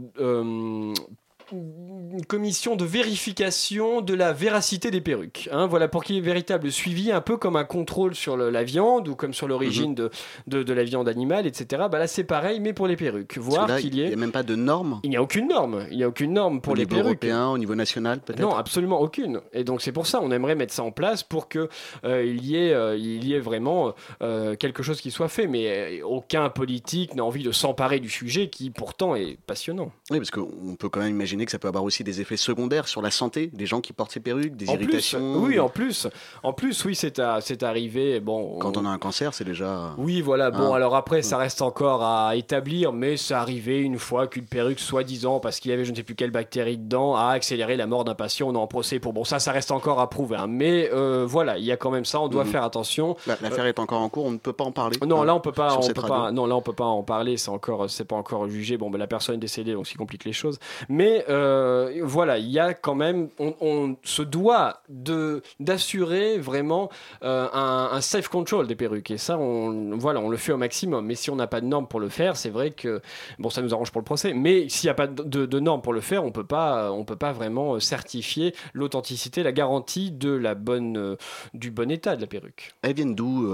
[SPEAKER 6] une commission de vérification de la véracité des perruques. hein. voilà, pour qu'il y ait véritable suivi, un peu comme un contrôle sur le- la viande ou comme sur l'origine de, de, de la viande animale, etc. Bah là, c'est pareil, mais pour les perruques. Voir qu'il y
[SPEAKER 1] Il n'y a même pas de normes
[SPEAKER 6] Il n'y a aucune norme. Il n'y a aucune norme pour
[SPEAKER 1] au
[SPEAKER 6] les
[SPEAKER 1] niveau
[SPEAKER 6] perruques.
[SPEAKER 1] européen, au niveau national peut-être
[SPEAKER 6] Non, absolument aucune. Et donc c'est pour ça, on aimerait mettre ça en place pour que euh, y ait, euh, il y ait vraiment euh, quelque chose qui soit fait. Mais euh, aucun politique n'a envie de s'emparer du sujet qui pourtant est passionnant.
[SPEAKER 1] Oui, parce qu'on peut quand même imaginer que ça peut avoir aussi des effets secondaires sur la santé des gens qui portent ces perruques, des
[SPEAKER 6] En plus,
[SPEAKER 1] irritations.
[SPEAKER 6] oui, en plus, en plus, oui, c'est c'est arrivé. Bon,
[SPEAKER 1] Quand on a un cancer, c'est déjà.
[SPEAKER 6] Oui, voilà. Bon,
[SPEAKER 1] Hein.
[SPEAKER 6] alors après, ça reste encore à établir, mais ça arrivé une fois qu'une perruque, soi-disant, parce qu'il y avait je ne sais plus quelle bactérie dedans, a accéléré la mort d'un patient. On est en procès pour. Bon, ça, ça reste encore à prouver. hein. Mais euh, voilà, il y a quand même ça. On doit
[SPEAKER 1] Mhm.
[SPEAKER 6] faire attention.
[SPEAKER 1] Là, L'affaire est encore en cours, on ne peut pas en parler.
[SPEAKER 6] Non,
[SPEAKER 1] hein,
[SPEAKER 6] là on peut pas, on peut pas, non là on peut pas en parler. C'est encore, c'est pas encore jugé. Bon, ben la personne est décédée, donc ça complique les choses. Mais euh, voilà, il y a quand même, on, se doit de d'assurer vraiment euh, un, safe control des perruques. Et ça, on, voilà, on le fait au maximum. Mais si on n'a pas de normes pour le faire, c'est vrai que bon, ça nous arrange pour le procès. Mais s'il n'y a pas de, de- normes pour le faire, on peut pas, on peut pas vraiment euh, certifier l'authenticité, la garantie de la bonne, du bon état de la perruque.
[SPEAKER 1] Elles viennent d'où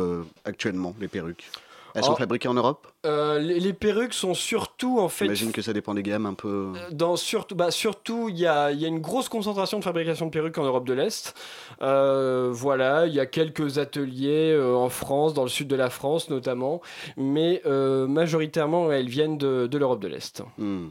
[SPEAKER 1] actuellement, les perruques? Elles sont
[SPEAKER 6] Oh.
[SPEAKER 1] fabriquées en Europe?
[SPEAKER 6] Euh, les, les perruques sont surtout en fait
[SPEAKER 1] J'imagine que ça dépend des gammes un peu.
[SPEAKER 6] dans surtout bah surtout il y a, y a une grosse concentration de fabrication de perruques en Europe de l'Est Euh, voilà il y a quelques ateliers euh, en France dans le sud de la France notamment mais euh, majoritairement elles viennent de, de l'Europe de l'Est
[SPEAKER 1] Hmm.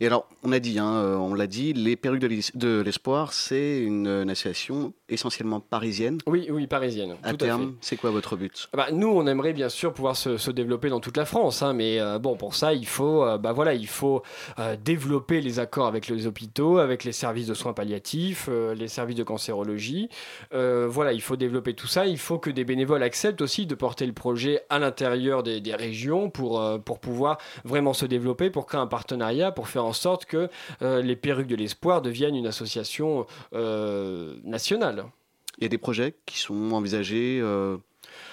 [SPEAKER 1] Et alors, on a dit, hein, euh, on l'a dit, les perruques de l'Es- de l'espoir, c'est une, euh, une association essentiellement parisienne.
[SPEAKER 6] oui oui parisienne
[SPEAKER 1] À
[SPEAKER 6] tout
[SPEAKER 1] terme, c'est quoi votre but?
[SPEAKER 6] Bah, nous, on aimerait bien sûr pouvoir se, se développer dans toute la France, hein, mais euh, bon, pour ça, il faut, euh, bah voilà, il faut euh, développer les accords avec les hôpitaux, avec les services de soins palliatifs, euh, les services de cancérologie. Voilà, il faut développer tout ça. Il faut que des bénévoles acceptent aussi de porter le projet à l'intérieur des, des régions pour, pour pouvoir vraiment se développer, pour créer un partenariat, pour faire en sorte que les perruques de l'espoir deviennent une association nationale.
[SPEAKER 1] Il y a des projets qui sont envisagés euh,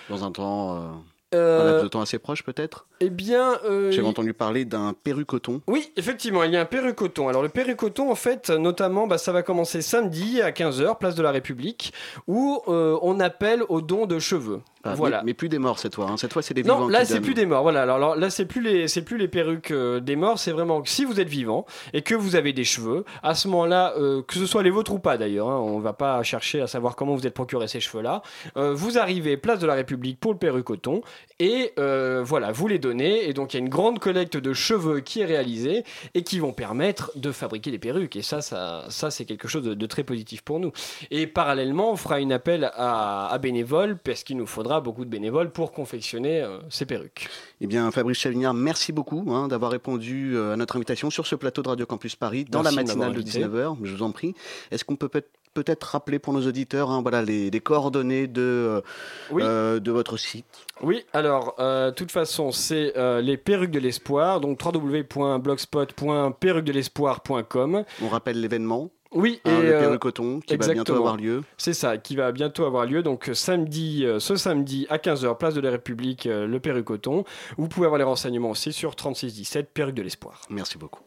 [SPEAKER 1] dans un temps, euh, un
[SPEAKER 6] Euh,
[SPEAKER 1] laps de temps assez proche peut-être?
[SPEAKER 6] Eh bien, euh,
[SPEAKER 1] J'avais
[SPEAKER 6] il-
[SPEAKER 1] entendu parler d'un perrucoton.
[SPEAKER 6] Oui, effectivement, il y a un perrucoton. Alors le perrucoton, en fait, notamment, bah, ça va commencer samedi à 15h, place de la République, où euh, on appelle au don de cheveux.
[SPEAKER 1] Ah,
[SPEAKER 6] voilà.
[SPEAKER 1] mais, mais plus des morts cette fois. hein. Cette fois, c'est des vivants.
[SPEAKER 6] Non, là c'est plus des morts. Voilà. Alors, alors, là c'est plus les c'est plus les perruques euh, des morts. C'est vraiment que si vous êtes vivant et que vous avez des cheveux, à ce moment-là, euh, que ce soit les vôtres ou pas d'ailleurs, hein, on va pas chercher à savoir comment vous êtes procuré ces cheveux-là. Euh, vous arrivez place de la République pour le perrucoton et euh, voilà, vous les donnez et donc il y a une grande collecte de cheveux qui est réalisée et qui vont permettre de fabriquer des perruques. Et ça, ça, ça c'est quelque chose de, de très positif pour nous. Et parallèlement, on fera une appel à, à bénévoles parce qu'il nous faudra beaucoup de bénévoles pour confectionner euh, ces perruques.
[SPEAKER 1] Eh bien, Fabrice Chavignard, merci beaucoup hein, d'avoir répondu euh, à notre invitation sur ce plateau de Radio Campus Paris dans
[SPEAKER 6] Merci
[SPEAKER 1] la matinale de
[SPEAKER 6] invité.
[SPEAKER 1] 19h. Je vous en prie. Est-ce qu'on peut peut- peut-être rappeler pour nos auditeurs hein, voilà, les, les coordonnées de, euh,
[SPEAKER 6] Oui.
[SPEAKER 1] euh, de votre site
[SPEAKER 6] Oui, alors, euh, de toute façon, c'est euh, les perruques de l'espoir, donc www.blogspot.perruquesdelespoir.com.
[SPEAKER 1] On rappelle l'événement,
[SPEAKER 6] Oui,
[SPEAKER 1] hein,
[SPEAKER 6] et
[SPEAKER 1] le
[SPEAKER 6] euh,
[SPEAKER 1] perrucoton, qui va bientôt avoir lieu.
[SPEAKER 6] c'est ça, qui va bientôt avoir lieu. Donc, euh, samedi, euh, ce samedi à 15h, place de la République, euh, le perrucoton. Vous pouvez avoir les renseignements aussi sur 3617 Perruques de l'espoir.
[SPEAKER 1] Merci beaucoup.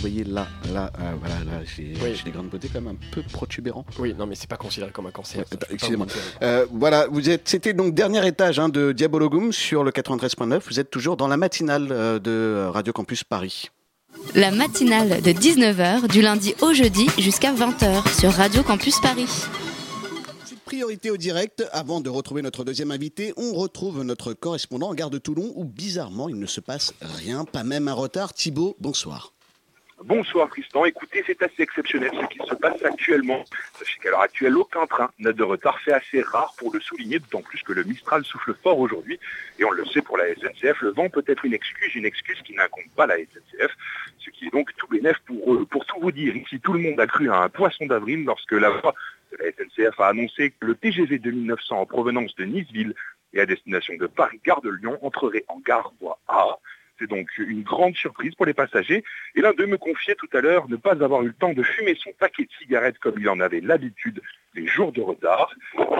[SPEAKER 1] Voyez là, là, euh, voilà, là, j'ai j'ai des grandes beautés quand même un peu protubérants.
[SPEAKER 6] Oui, non, mais c'est pas considéré comme un cancer.
[SPEAKER 1] Excusez-moi. Euh, voilà, vous êtes, c'était donc dernier étage hein, de Diabologum sur le 93.9. Vous êtes toujours dans la matinale euh, de Radio Campus Paris.
[SPEAKER 2] La matinale de 19h du lundi au jeudi jusqu'à 20h sur Radio Campus Paris.
[SPEAKER 1] Priorité au direct. Avant de retrouver notre deuxième invité, on retrouve notre correspondant en gare de Toulon où bizarrement il ne se passe rien, pas même un retard. Thibaut, bonsoir.
[SPEAKER 7] Bonsoir Tristan, écoutez, c'est assez exceptionnel ce qui se passe actuellement. Sachez qu'à l'heure actuelle, aucun train n'a de retard, fait assez rare pour le souligner, d'autant plus que le Mistral souffle fort aujourd'hui. Et on le sait pour la SNCF, le vent peut être une excuse, une excuse qui n'incombe pas la SNCF, ce qui est donc tout bénef pour, pour tout vous dire. Ici, tout le monde a cru à un poisson d'avril lorsque la voix de la SNCF a annoncé que le TGV 2900 en provenance de Niceville et à destination de Paris-Gare de Lyon entrerait en gare voie A. C'est donc une grande surprise pour les passagers. Et l'un d'eux me confiait tout à l'heure ne pas avoir eu le temps de fumer son paquet de cigarettes comme il en avait l'habitude les jours de retard.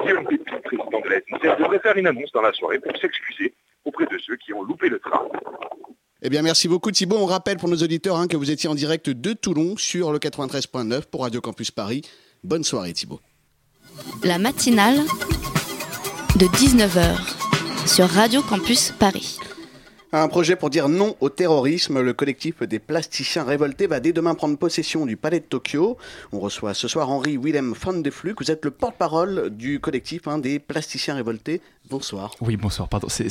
[SPEAKER 7] Guillaume Pépi, président de la SNCF, devrait faire une annonce dans la soirée pour s'excuser auprès de ceux qui ont loupé le train.
[SPEAKER 1] Eh bien, merci beaucoup Thibaut. On rappelle pour nos auditeurs hein, que vous étiez en direct de Toulon sur le 93.9 pour Radio Campus Paris. Bonne soirée Thibaut.
[SPEAKER 2] La matinale de 19h sur Radio Campus Paris.
[SPEAKER 1] Un projet pour dire non au terrorisme. Le collectif des plasticiens révoltés va dès demain prendre possession du palais de Tokyo. On reçoit ce soir Henri Willem van de Fluck. Vous êtes le porte-parole du collectif hein, des plasticiens révoltés. Bonsoir.
[SPEAKER 8] Oui, bonsoir, pardon. C'est-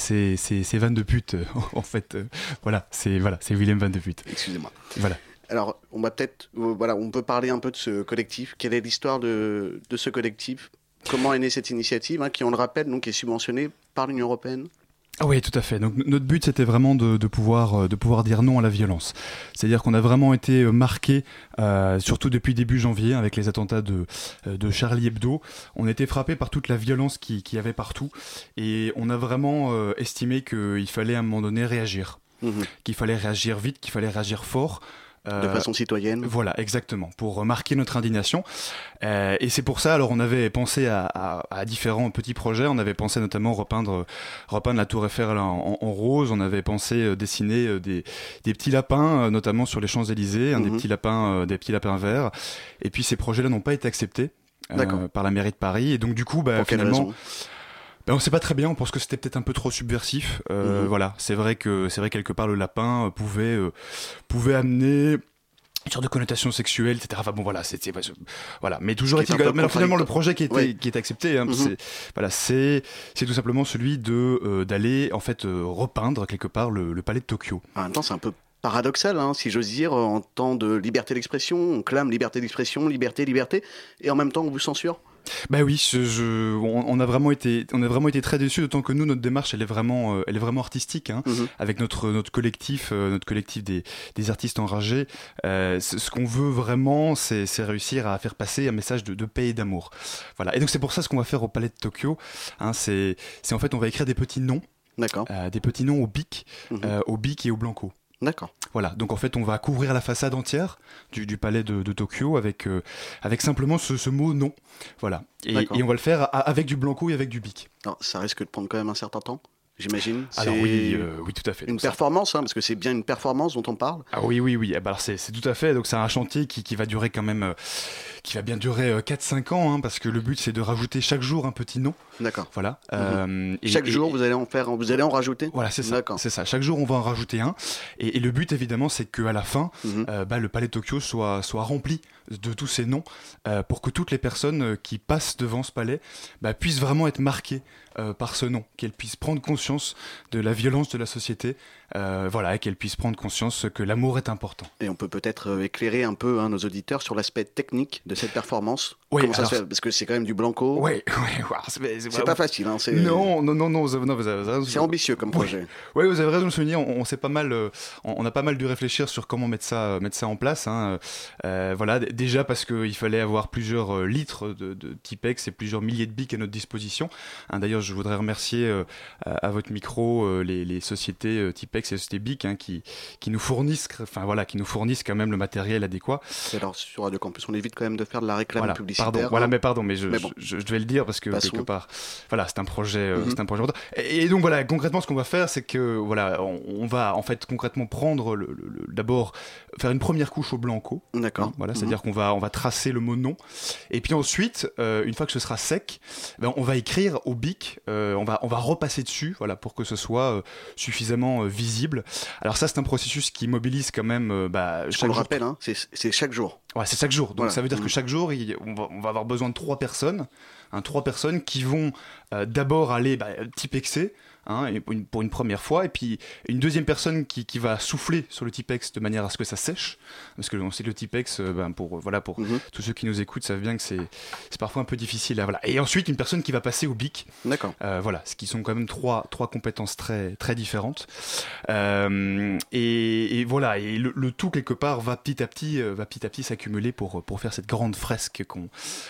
[SPEAKER 8] Van de Pute, euh, (laughs) en fait. euh, voilà, c'est voilà, Willem Van de Pute.
[SPEAKER 1] Excusez-moi.
[SPEAKER 8] Voilà.
[SPEAKER 1] Alors, on va peut-être, euh, voilà, on peut parler un peu de ce collectif. Quelle est l'histoire de, de ce collectif? Comment est née cette initiative, hein, qui, on le rappelle, donc, est subventionnée par l'Union européenne?
[SPEAKER 8] Oui, tout à fait. Donc notre but, c'était vraiment de, de pouvoir, euh, de pouvoir dire non à la violence. C'est-à-dire qu'on a vraiment été euh, marqué, euh, surtout depuis début janvier, avec les attentats de, euh, de Charlie Hebdo. On été frappé par toute la violence qui- qu'il y avait partout. Et on a vraiment euh, estimé qu'il fallait à un moment donné réagir. Qu'il fallait réagir vite, qu'il fallait réagir fort.
[SPEAKER 1] De
[SPEAKER 8] Euh,
[SPEAKER 1] façon citoyenne
[SPEAKER 8] Voilà, exactement, pour marquer notre indignation. Euh, et c'est pour ça, alors on avait pensé à, à- à différents petits projets. On avait pensé notamment repeindre, repeindre la tour Eiffel en, en rose. On avait pensé euh, dessiner euh, des, des petits lapins, notamment sur les Champs-Élysées, hein, des
[SPEAKER 1] Mhm.
[SPEAKER 8] petits lapins, des petits lapins verts. Et puis ces projets-là n'ont pas été acceptés. euh, par la mairie de Paris et donc du coup bah, finalement
[SPEAKER 1] raison?
[SPEAKER 8] Ben, on sait pas très bien, on pense que c'était peut-être un peu trop subversif. Euh,
[SPEAKER 1] Mhm.
[SPEAKER 8] Voilà, c'est vrai que c'est vrai quelque part le lapin euh, pouvait euh, pouvait amener une sorte de connotation sexuelle, etc. Enfin bon voilà, c'était voilà, mais toujours est-il mais alors, finalement le projet qui était qui est accepté, hein,
[SPEAKER 1] Mhm.
[SPEAKER 8] c'est voilà, c'est c'est tout simplement celui de euh, d'aller en fait repeindre quelque part le, le palais de Tokyo.
[SPEAKER 1] En même temps, c'est un peu paradoxal, hein, si j'ose dire, en temps de liberté d'expression. On clame liberté d'expression, liberté, liberté, et en même temps, on vous censure.
[SPEAKER 8] Bah oui, je, je- on, on a vraiment été, on a vraiment été très déçus, d'autant que nous, notre démarche, elle est vraiment, euh, elle est vraiment artistique, hein,
[SPEAKER 1] Mhm.
[SPEAKER 8] avec notre notre collectif, euh, notre collectif des, des artistes enragés. Euh, ce qu'on veut vraiment, c'est réussir à faire passer un message de, de paix et d'amour. Voilà. Et donc c'est pour ça ce qu'on va faire au Palais de Tokyo. Hein, c'est c'est en fait, on va écrire des petits noms, des petits noms au bic, euh, au bic et au blanco.
[SPEAKER 1] D'accord.
[SPEAKER 8] Voilà, donc en fait on va couvrir la façade entière du, du palais de, de Tokyo avec, euh, avec simplement ce, ce mot non. Voilà, et, on va le faire avec du blanco et avec du bic.
[SPEAKER 1] Alors, ça risque de prendre quand même un certain temps, j'imagine.
[SPEAKER 8] Alors
[SPEAKER 1] C'est
[SPEAKER 8] oui, euh, oui, tout à fait.
[SPEAKER 1] Une
[SPEAKER 8] Donc
[SPEAKER 1] performance, hein, parce que c'est bien une performance dont on parle.
[SPEAKER 8] Ah oui, oui, oui. Ah bah alors c'est tout à fait. Donc c'est un chantier qui, qui va durer quand même, euh, qui va bien durer euh, 4-5 ans, hein, parce que le but c'est de rajouter chaque jour un petit nom.
[SPEAKER 1] D'accord.
[SPEAKER 8] Voilà.
[SPEAKER 1] Mhm.
[SPEAKER 8] Euh, et-
[SPEAKER 1] Chaque
[SPEAKER 8] et-
[SPEAKER 1] jour, vous allez en faire, vous allez en rajouter?
[SPEAKER 8] Voilà, c'est ça. C'est ça. Chaque jour, on va en rajouter un. Et, le but, évidemment, c'est qu'à la fin,
[SPEAKER 1] Mhm.
[SPEAKER 8] bah, le palais de Tokyo soit, soit rempli de tous ces noms pour que toutes les personnes qui passent devant ce palais bah, puissent vraiment être marquées par ce nom, qu'elles puissent prendre conscience de la violence de la société, euh, voilà, et qu'elles puissent prendre conscience que l'amour est important.
[SPEAKER 1] Et on peut peut-être euh, éclairer un peu hein, nos auditeurs sur l'aspect technique de cette performance.
[SPEAKER 8] Oui,
[SPEAKER 1] Comment ça
[SPEAKER 8] alors-
[SPEAKER 1] se fait? Parce que c'est quand même du blanco.
[SPEAKER 8] Ouais, (laughs) ouais, ouais, c'est
[SPEAKER 1] pas facile. Hein,
[SPEAKER 8] Non, non, non, non, vous avez, non, vous avez raison.
[SPEAKER 1] C'est ambitieux comme projet.
[SPEAKER 8] Oui, vous avez raison me souvenir. On, on s'est pas mal, euh, on, on a pas mal dû réfléchir sur comment mettre ça, mettre ça en place. hein. Euh, voilà, déjà parce qu'il fallait avoir plusieurs litres de, de Tipex et plusieurs milliers de bics à notre disposition. D'ailleurs, je voudrais remercier à, votre micro les, les sociétés euh, Tipex et la société Bic hein, qui, qui nous fournissent, enfin voilà, qui nous fournissent quand même le matériel adéquat.
[SPEAKER 1] Et alors sur Radio Campus, on évite quand même de faire de la réclame
[SPEAKER 8] Voilà.
[SPEAKER 1] publicitaire.
[SPEAKER 8] Voilà,
[SPEAKER 1] hein.
[SPEAKER 8] mais pardon, mais je,
[SPEAKER 1] Mais bon.
[SPEAKER 8] je, je devais le dire parce que
[SPEAKER 1] Passons.
[SPEAKER 8] quelque part, voilà, c'est un projet, euh,
[SPEAKER 1] Mhm.
[SPEAKER 8] c'est un projet. Et, et donc voilà, concrètement, ce qu'on va faire, c'est que voilà, on, on va en fait concrètement prendre le, le- le- d'abord faire une première couche au blanco.
[SPEAKER 1] D'accord.
[SPEAKER 8] Hein, voilà,
[SPEAKER 1] Mhm.
[SPEAKER 8] c'est-à-dire qu'on va on va tracer le mot non, et puis ensuite, euh, une fois que ce sera sec, ben, on va écrire au bic, euh, on va on va repasser dessus, voilà, pour que ce soit euh, suffisamment euh, visible. Alors ça, c'est un processus qui mobilise quand même, euh, bah,
[SPEAKER 1] Je
[SPEAKER 8] chaque jour
[SPEAKER 1] rappelle, hein, c'est chaque jour.
[SPEAKER 8] Ouais, c'est chaque jour. Donc
[SPEAKER 1] Voilà.
[SPEAKER 8] ça veut dire que
[SPEAKER 1] Mhm.
[SPEAKER 8] chaque jour, il- on, va, on va avoir besoin de trois personnes. Hein, trois personnes qui vont euh, d'abord aller bah, typexer hein, et pour, une, pour une première fois, et puis une deuxième personne qui, qui va souffler sur le typex de manière à ce que ça sèche. Parce que on sait que le typex, euh, ben, pour, voilà, pour
[SPEAKER 1] Mhm.
[SPEAKER 8] tous ceux qui nous écoutent, savent bien que c'est c'est parfois un peu difficile. à- voilà. Et ensuite, une personne qui va passer au bic.
[SPEAKER 1] D'accord.
[SPEAKER 8] Euh, voilà, ce qui sont quand même trois, trois compétences très, très différentes. Euh, et, et voilà, et le, le tout quelque part va petit à petit, euh, va petit à petit s'accumuler pour, pour faire cette grande fresque qu'on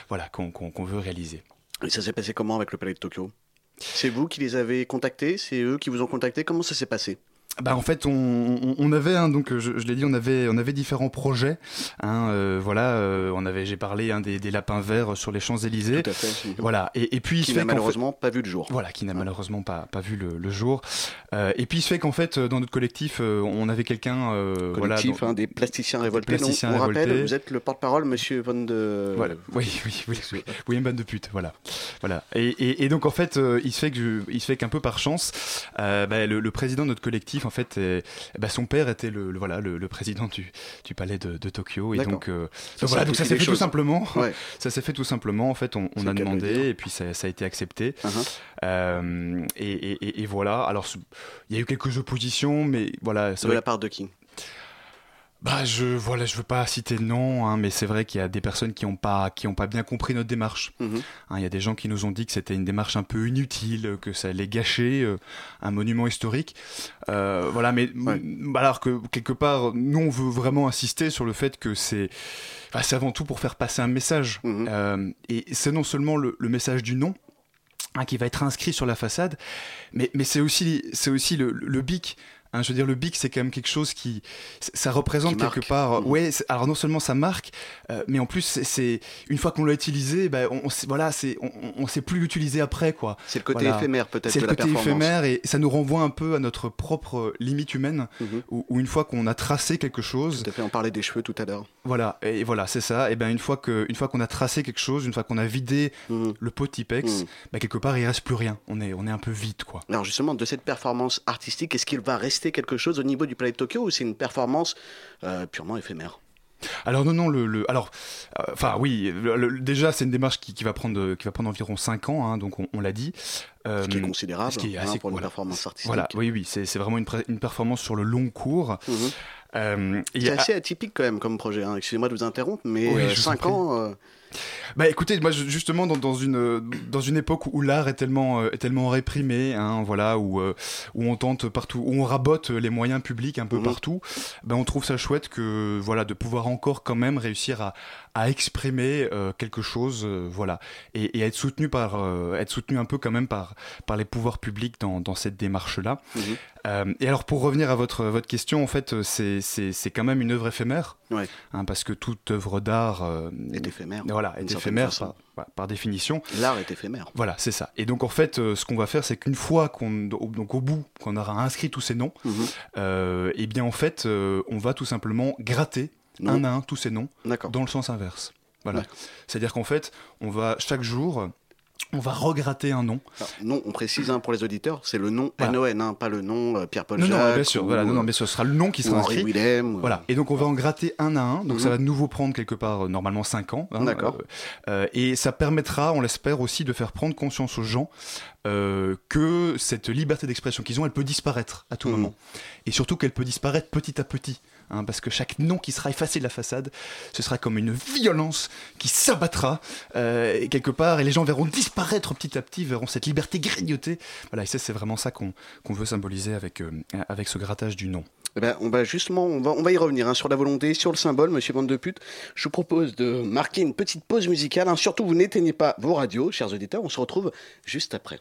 [SPEAKER 8] voilà, qu'on qu'on- qu'on veut réaliser.
[SPEAKER 1] Et ça s'est passé comment avec le Palais de Tokyo? C'est vous qui les avez contactés? C'est eux qui vous ont contacté Comment ça s'est passé?
[SPEAKER 8] Bah en fait on, on- on avait hein, donc je, je l'ai dit on avait on avait différents projets hein, euh, voilà euh, on avait j'ai parlé hein, des, des lapins verts sur les Champs Élysées
[SPEAKER 1] fait.
[SPEAKER 8] voilà et, et puis il se
[SPEAKER 1] Qui
[SPEAKER 8] fait
[SPEAKER 1] n'a
[SPEAKER 8] qu'en fait-
[SPEAKER 1] malheureusement pas vu le jour.
[SPEAKER 8] Voilà, qui n'a malheureusement pas, pas vu le, le jour. Euh, et puis il se fait qu'en fait, dans notre collectif, euh, on avait quelqu'un. euh, voilà, dont-
[SPEAKER 1] hein, des plasticiens révoltés.
[SPEAKER 8] plasticiens
[SPEAKER 1] on rappelle,
[SPEAKER 8] révoltés.
[SPEAKER 1] vous êtes le porte-parole, monsieur Von de.
[SPEAKER 8] Voilà. Oui, oui, oui, oui. William Van de pute, voilà. voilà. Et, et- et donc en fait, euh, il se fait que je- il se fait qu'un peu par chance, euh, bah, le, le président de notre collectif, en fait, est- bah, son père était le, le- voilà le, le président du, du palais de, de Tokyo. Et donc, euh,
[SPEAKER 1] Ça
[SPEAKER 8] donc voilà, donc ça s'est fait tout
[SPEAKER 1] choses.
[SPEAKER 8] simplement.
[SPEAKER 1] Ouais. (laughs)
[SPEAKER 8] Ça s'est fait tout simplement. En fait, on, on a demandé et puis ça, ça a été accepté.
[SPEAKER 1] Uh-huh.
[SPEAKER 8] Euh, et, et- et- et voilà. Alors, il y a eu quelques oppositions, mais voilà.
[SPEAKER 1] De la part de qui?
[SPEAKER 8] Bah je voilà je veux pas citer de nom hein, mais c'est vrai qu'il y a des personnes qui ont pas qui ont pas bien compris notre démarche.
[SPEAKER 1] Mhm.
[SPEAKER 8] Hein, Il y a des gens qui nous ont dit que c'était une démarche un peu inutile, que ça allait gâcher euh, un monument historique. Euh, voilà mais m- alors que quelque part nous on veut vraiment insister sur le fait que c'est enfin, c'est avant tout pour faire passer un message
[SPEAKER 1] Mhm.
[SPEAKER 8] Euh, et c'est non seulement le, le message du nom hein, qui va être inscrit sur la façade, mais, mais c'est aussi, c'est aussi le, le bic. Hein, je veux dire, le bic, c'est quand même quelque chose qui, ça représente
[SPEAKER 1] Qui
[SPEAKER 8] quelque part. Ouais, c'est- alors non seulement ça marque, euh, mais en plus, c'est- une fois qu'on l'a utilisé, ben, on, on sait- voilà, on, on- sait plus l'utiliser après, quoi.
[SPEAKER 1] C'est le côté
[SPEAKER 8] Voilà.
[SPEAKER 1] éphémère, peut-être,
[SPEAKER 8] C'est le côté éphémère et ça nous renvoie un peu à notre propre limite humaine,
[SPEAKER 1] Mhm.
[SPEAKER 8] où, où une fois qu'on a tracé quelque chose,
[SPEAKER 1] Tout à fait, on parlait des cheveux tout à l'heure.
[SPEAKER 8] voilà, et voilà, c'est ça. Et ben une fois que, une fois qu'on a tracé quelque chose, une fois qu'on a vidé
[SPEAKER 1] Mhm.
[SPEAKER 8] le pot Tipex,
[SPEAKER 1] Mhm.
[SPEAKER 8] ben, quelque part il reste plus rien. On est, on est un peu vide, quoi.
[SPEAKER 1] Alors justement, de cette performance artistique, est-ce qu'il va rester quelque chose au niveau du Palais de Tokyo ou c'est une performance euh, purement éphémère?
[SPEAKER 8] Alors non, non, le, le- alors, euh, enfin oui, le- déjà c'est une démarche qui, qui va prendre, qui va prendre environ 5 ans, hein, donc on, on l'a dit. Euh,
[SPEAKER 1] Ce qui est considérable
[SPEAKER 8] ce qui est
[SPEAKER 1] hein,
[SPEAKER 8] assez-
[SPEAKER 1] pour une performance artistique.
[SPEAKER 8] Voilà, oui, oui, c'est c'est vraiment une, performance sur le long cours.
[SPEAKER 1] Mhm.
[SPEAKER 8] Euh,
[SPEAKER 1] C'est assez atypique quand même comme projet. hein. Excusez-moi de vous interrompre, mais
[SPEAKER 8] Oui, je vous en
[SPEAKER 1] 5
[SPEAKER 8] prie.
[SPEAKER 1] ans, euh,
[SPEAKER 8] Bah écoutez, moi justement dans, dans une dans une époque où l'art est tellement euh, est tellement réprimé, hein, voilà, où euh, où on tente partout, où on rabote les moyens publics un peu
[SPEAKER 1] Mhm.
[SPEAKER 8] partout, ben on trouve ça chouette que voilà de pouvoir encore quand même réussir à à exprimer euh, quelque chose, euh, voilà, et, et être soutenu par euh, être soutenu un peu quand même par par les pouvoirs publics dans dans cette démarche là.
[SPEAKER 1] Mhm.
[SPEAKER 8] Euh, et alors pour revenir à votre votre question, en fait, euh, c'est c'est c'est quand même une œuvre éphémère,
[SPEAKER 1] Ouais.
[SPEAKER 8] hein, parce que toute œuvre d'art euh,
[SPEAKER 1] est éphémère.
[SPEAKER 8] voilà,
[SPEAKER 1] d'une
[SPEAKER 8] est éphémère
[SPEAKER 1] façon.
[SPEAKER 8] par, définition.
[SPEAKER 1] L'art est éphémère.
[SPEAKER 8] Voilà, c'est ça. Et donc en fait, euh, ce qu'on va faire, c'est qu'une fois qu'on, donc au bout, qu'on aura inscrit tous ces noms, euh, et bien en fait, euh, on va tout simplement gratter
[SPEAKER 1] Non.
[SPEAKER 8] un à un tous ces noms dans le sens inverse. Voilà. C'est-à-dire qu'en fait, on va chaque jour, on va regratter un nom.
[SPEAKER 1] Alors, non, on précise hein, pour les auditeurs, c'est le nom
[SPEAKER 8] Voilà.
[SPEAKER 1] NON, hein, pas le nom euh, Pierre-Paul
[SPEAKER 8] Non,
[SPEAKER 1] Jacques.
[SPEAKER 8] non, bien sûr.
[SPEAKER 1] ou,
[SPEAKER 8] Voilà, non, non,
[SPEAKER 1] euh,
[SPEAKER 8] mais ce sera le nom qui sera
[SPEAKER 1] Henri
[SPEAKER 8] inscrit.
[SPEAKER 1] Willem.
[SPEAKER 8] Voilà, et donc on va en gratter un à un, donc
[SPEAKER 1] Mhm.
[SPEAKER 8] ça va de nouveau prendre quelque part euh, normalement 5 ans. hein,
[SPEAKER 1] D'accord.
[SPEAKER 8] euh, euh, et ça permettra, on l'espère aussi, de faire prendre conscience aux gens euh, que cette liberté d'expression qu'ils ont, elle peut disparaître à tout
[SPEAKER 1] Mhm.
[SPEAKER 8] moment. Et surtout qu'elle peut disparaître petit à petit. Hein, parce que chaque nom qui sera effacé de la façade, ce sera comme une violence qui s'abattra euh, quelque part, et les gens verront disparaître petit à petit, verront cette liberté grignotée. Voilà, et ça, c'est vraiment ça qu'on qu'on veut symboliser avec, euh, avec ce grattage du nom.
[SPEAKER 1] Eh ben, on va justement, on va, on va y revenir hein, sur la volonté, sur le symbole, Monsieur Bande de pute. Je vous propose de marquer une petite pause musicale. hein. Surtout, vous n'éteignez pas vos radios, chers auditeurs. On se retrouve juste après.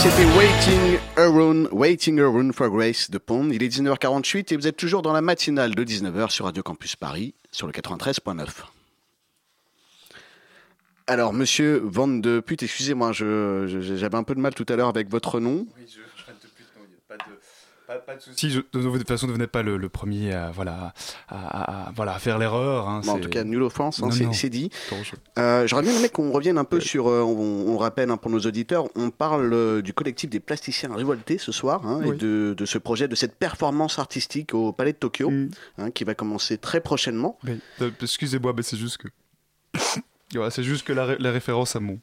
[SPEAKER 1] C'était Waiting Around, Waiting Around for Grace de Pond. Il est 19h48 et vous êtes toujours dans la matinale de 19h sur Radio Campus Paris sur le 93.9. Alors, monsieur Van de Put, excusez-moi, j'avais un peu de mal tout à l'heure avec votre nom.
[SPEAKER 8] Si, je, de toute façon, ne venez pas le, le premier à, voilà, à, à- voilà, à faire l'erreur. hein,
[SPEAKER 1] Bon, en tout cas, nulle offense, hein, c'est dit. Euh, J'aurais bien aimé qu'on revienne un peu sur, euh, on, on le rappelle hein, pour nos auditeurs, on parle euh, du collectif des plasticiens révoltés ce soir hein, et de, de ce projet, de cette performance artistique au Palais de Tokyo,
[SPEAKER 8] Mm.
[SPEAKER 1] hein, qui va commencer très prochainement.
[SPEAKER 8] Euh, excusez-moi, mais c'est juste que. (coughs) Voilà, c'est juste que la, ré- la référence à mon.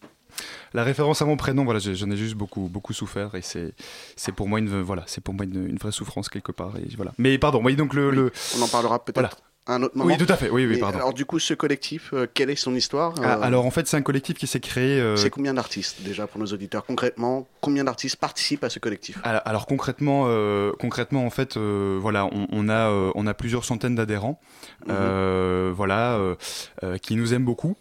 [SPEAKER 8] La référence à mon prénom, voilà, j'en ai juste beaucoup, beaucoup souffert et c'est, c'est pour moi une, voilà, c'est pour moi une, une vraie souffrance quelque part et voilà. Mais pardon, oui donc le, le-
[SPEAKER 1] On en parlera peut-être
[SPEAKER 8] Voilà.
[SPEAKER 1] un autre moment.
[SPEAKER 8] Oui, tout à fait, oui, oui, pardon.
[SPEAKER 1] Alors du coup, ce collectif, euh, quelle est son histoire
[SPEAKER 8] Ah,
[SPEAKER 1] Euh,
[SPEAKER 8] alors en fait, c'est un collectif qui s'est créé. euh,
[SPEAKER 1] C'est combien d'artistes déjà pour nos auditeurs Concrètement, combien d'artistes participent à ce collectif?
[SPEAKER 8] Alors, alors concrètement, concrètement en fait, voilà, on, on a, on a plusieurs centaines d'adhérents,
[SPEAKER 1] Mhm.
[SPEAKER 8] voilà, qui nous aiment beaucoup.